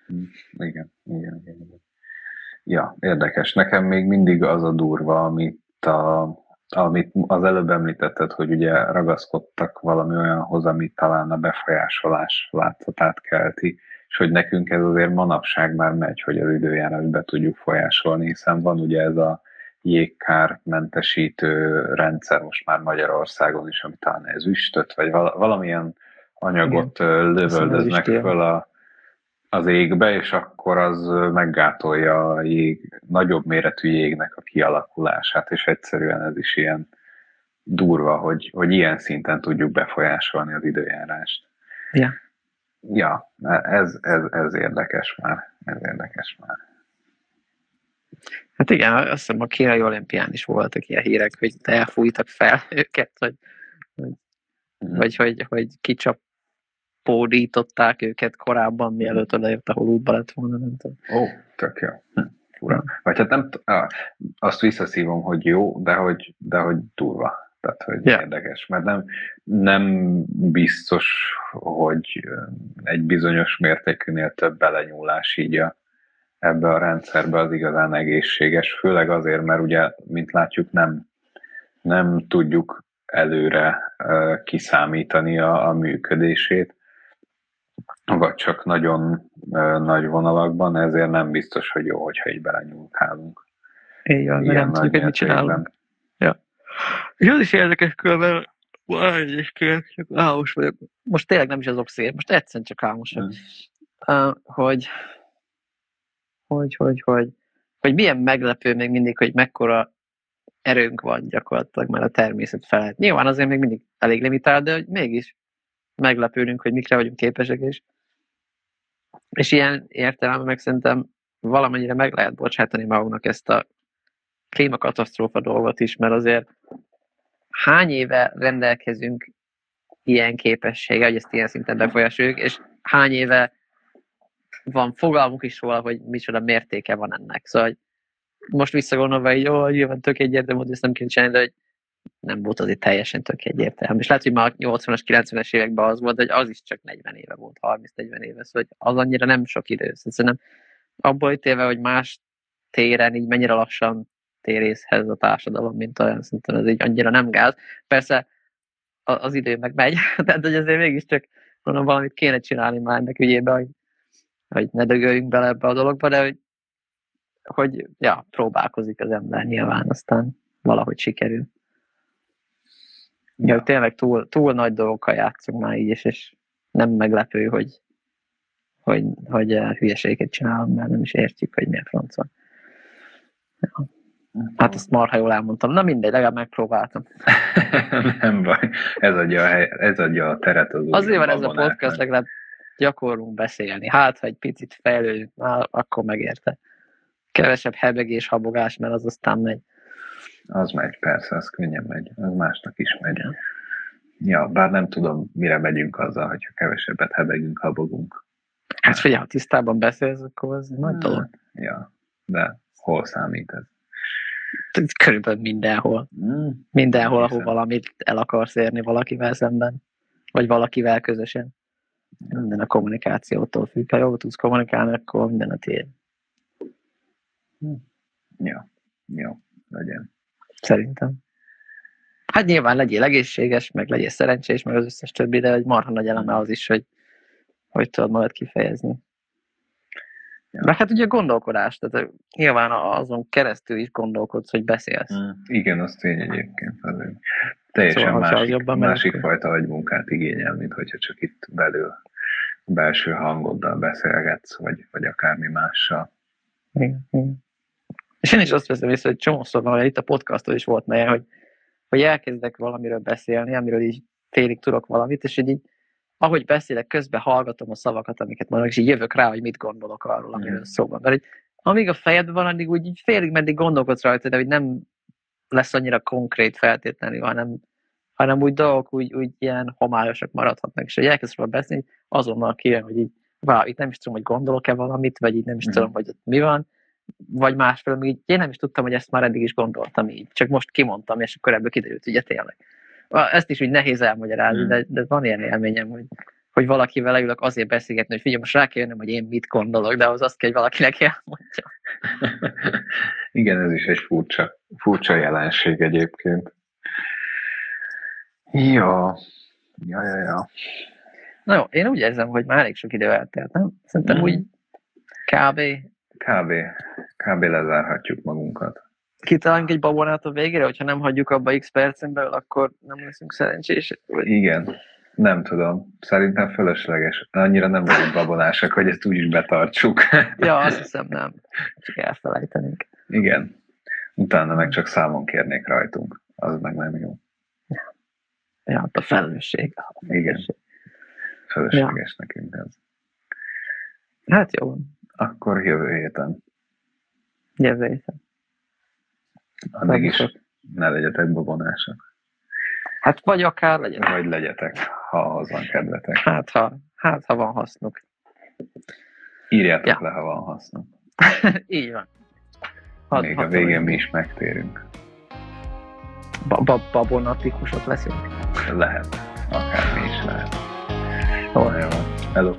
S1: Hm, igen, igen, igen, igen. Ja, érdekes. Nekem még mindig az a durva, amit a, amit az előbb említetted, hogy ugye ragaszkodtak valami olyanhoz, ami talán a befolyásolás látszatát kelti, és hogy nekünk ez azért manapság már megy, hogy az időjárás be tudjuk folyásolni, hiszen van ugye ez a jégkár mentesítő rendszer most már Magyarországon is, ami talán ez üstöt, vagy valamilyen anyagot Igen. lövöldöznek föl a, az égbe, és akkor az meggátolja a jég, nagyobb méretű jégnek a kialakulását, és egyszerűen ez is ilyen durva, hogy, hogy ilyen szinten tudjuk befolyásolni az időjárást.
S2: Ja.
S1: Ja, ez, ez, ez érdekes már. Ez érdekes már.
S2: Hát igen, azt hiszem a kínai olimpián is voltak ilyen hírek, hogy elfújtak fel őket, hogy, hogy, mm. vagy hogy, hogy kicsap pódították őket korábban, mielőtt odaért, ahol útba lett volna, nem tudom.
S1: Ó, tök jó. Hm, fura. Vagy hát nem, azt visszaszívom, hogy jó, de hogy, de hogy durva. Tehát, hogy yeah. érdekes, mert nem, nem biztos, hogy egy bizonyos mértékűnél több belenyúlás így a, ebbe a rendszerbe az igazán egészséges, főleg azért, mert ugye, mint látjuk, nem, nem tudjuk előre uh, kiszámítani a, a működését, vagy csak nagyon uh, nagy vonalakban, ezért nem biztos, hogy jó, hogyha így belenyúlkálunk.
S2: Így van, nem tudjuk, hogy mit csinálunk. És az is érdekes különben, egyébként csak álmos vagyok. Most tényleg nem is azok szép, most egyszerűen csak álmos vagyok. Uh, hogy, hogy, hogy, hogy, hogy milyen meglepő még mindig, hogy mekkora erőnk van gyakorlatilag már a természet felett. Nyilván azért még mindig elég limitált, de hogy mégis meglepődünk, hogy mikre vagyunk képesek, és, és ilyen értelemben meg szerintem valamennyire meg lehet bocsátani magunknak ezt a klímakatasztrófa dolgot is, mert azért hány éve rendelkezünk ilyen képessége, hogy ezt ilyen szinten befolyásoljuk, és hány éve van fogalmuk is róla, hogy micsoda mértéke van ennek. Szóval hogy most visszagondolva, hogy jó, nyilván tök egyértelmű, hogy ezt nem kell csinálni, de hogy nem volt azért teljesen tök egyértelmű. És lehet, hogy már 80-as, 90-es években az volt, hogy az is csak 40 éve volt, 30-40 éve, szóval az annyira nem sok idő. Szóval nem abból ítélve, hogy más téren így mennyire lassan térészhez a társadalom, mint olyan szinten, ez így annyira nem gáz. Persze az idő meg megy, tehát hogy azért mégiscsak mondom, valamit kéne csinálni már ennek ügyében, hogy, hogy ne dögöljünk bele ebbe a dologba, de hogy, hogy ja, próbálkozik az ember nyilván, aztán valahogy sikerül. Ja, tényleg túl, túl nagy dolgokkal játszunk már így, és, és nem meglepő, hogy, hogy, hogy hülyeséget csinálunk, mert nem is értjük, hogy miért francon. Ja. Hát ezt marha jól elmondtam. Na mindegy, legalább megpróbáltam.
S1: nem baj, ez adja, a, ez adja a teret az
S2: Azért van ez a podcast, legalább gyakorlunk beszélni. Hát, ha egy picit fejlődünk, akkor megérte. Kevesebb hebegés, habogás, mert az aztán megy.
S1: Az megy, persze, az könnyen megy. Az másnak is megy. Ja. ja, bár nem tudom, mire megyünk azzal, hogyha kevesebbet hebegünk, habogunk.
S2: Hát figyelj, ha tisztában beszélsz, akkor az nagy dolog.
S1: Ja, de hol számít ez?
S2: Körülbelül mindenhol. Mm. Mindenhol, ahol valamit el akarsz érni valakivel szemben, vagy valakivel közösen. Minden a kommunikációtól függ. Ha jól tudsz kommunikálni, akkor minden a tiéd.
S1: Hm. Jó, jó, legyen.
S2: Szerintem. Hát nyilván legyél egészséges, meg legyél szerencsés, meg az összes többi, de egy marha nagy eleme az is, hogy hogy tudod magad kifejezni. Ja. Mert hát ugye gondolkodás, tehát nyilván azon keresztül is gondolkodsz, hogy beszélsz. Mm,
S1: igen, az tény egyébként. Azért teljesen szóval, másik, jobban másik fajta agymunkát igényel, mint hogyha csak itt belül belső hangoddal beszélgetsz, vagy, vagy akármi mással.
S2: Igen, igen. És én is azt veszem észre, hogy csomószor van, hogy itt a podcaston is volt melyen, hogy, hogy elkezdek valamiről beszélni, amiről így félig tudok valamit, és így, így ahogy beszélek, közben hallgatom a szavakat, amiket mondok, és így jövök rá, hogy mit gondolok arról, amiről mm. szó van. Mert hogy amíg a fejed van, addig úgy félig meddig gondolkodsz rajta, de hogy nem lesz annyira konkrét feltétlenül, hanem, hanem úgy dolgok úgy, úgy ilyen homályosak maradhatnak. És hogy elkezd róla beszélni, azonnal kijön, hogy így, wow, itt nem is tudom, hogy gondolok-e valamit, vagy így nem is mm. tudom, hogy ott mi van, vagy másfél, így én nem is tudtam, hogy ezt már eddig is gondoltam így, csak most kimondtam, és akkor ebből kiderült, ugye tényleg ezt is úgy nehéz elmagyarázni, mm. de, de van ilyen élményem, hogy, hogy valakivel leülök azért beszélgetni, hogy figyelj, most rá kell jönnöm, hogy én mit gondolok, de az azt kell, hogy valakinek elmondja.
S1: Igen, ez is egy furcsa, furcsa jelenség egyébként. Ja, ja, ja, ja.
S2: Na jó, én úgy érzem, hogy már elég sok idő eltelt, nem? Szerintem mm. úgy kb.
S1: Kb. Kb. lezárhatjuk magunkat.
S2: Kitalálunk egy babonát a végére, hogyha nem hagyjuk abba x percen belül, akkor nem leszünk szerencsések?
S1: Igen. Nem tudom. Szerintem fölösleges. Annyira nem vagyunk babonásak, hogy ezt úgy is betartsuk.
S2: ja, azt hiszem nem. Csak elfelejtenénk.
S1: Igen. Utána meg csak számon kérnék rajtunk. Az meg nem jó.
S2: Ja, hát a felelősség. A
S1: Igen. Fölösleges ja. nekünk ez.
S2: Hát jó.
S1: Akkor jövő héten.
S2: Jövő héten.
S1: Addig is ne legyetek babonások.
S2: Hát vagy akár legyetek.
S1: Vagy legyetek, ha az van kedvetek.
S2: Hát ha, hát, ha van hasznuk.
S1: Írjátok ja. le, ha van hasznuk.
S2: Így van.
S1: Had, Még a végén mi is megtérünk.
S2: Babonatikusok leszünk?
S1: Lehet. Akár mi is lehet.
S2: Jó. Hello.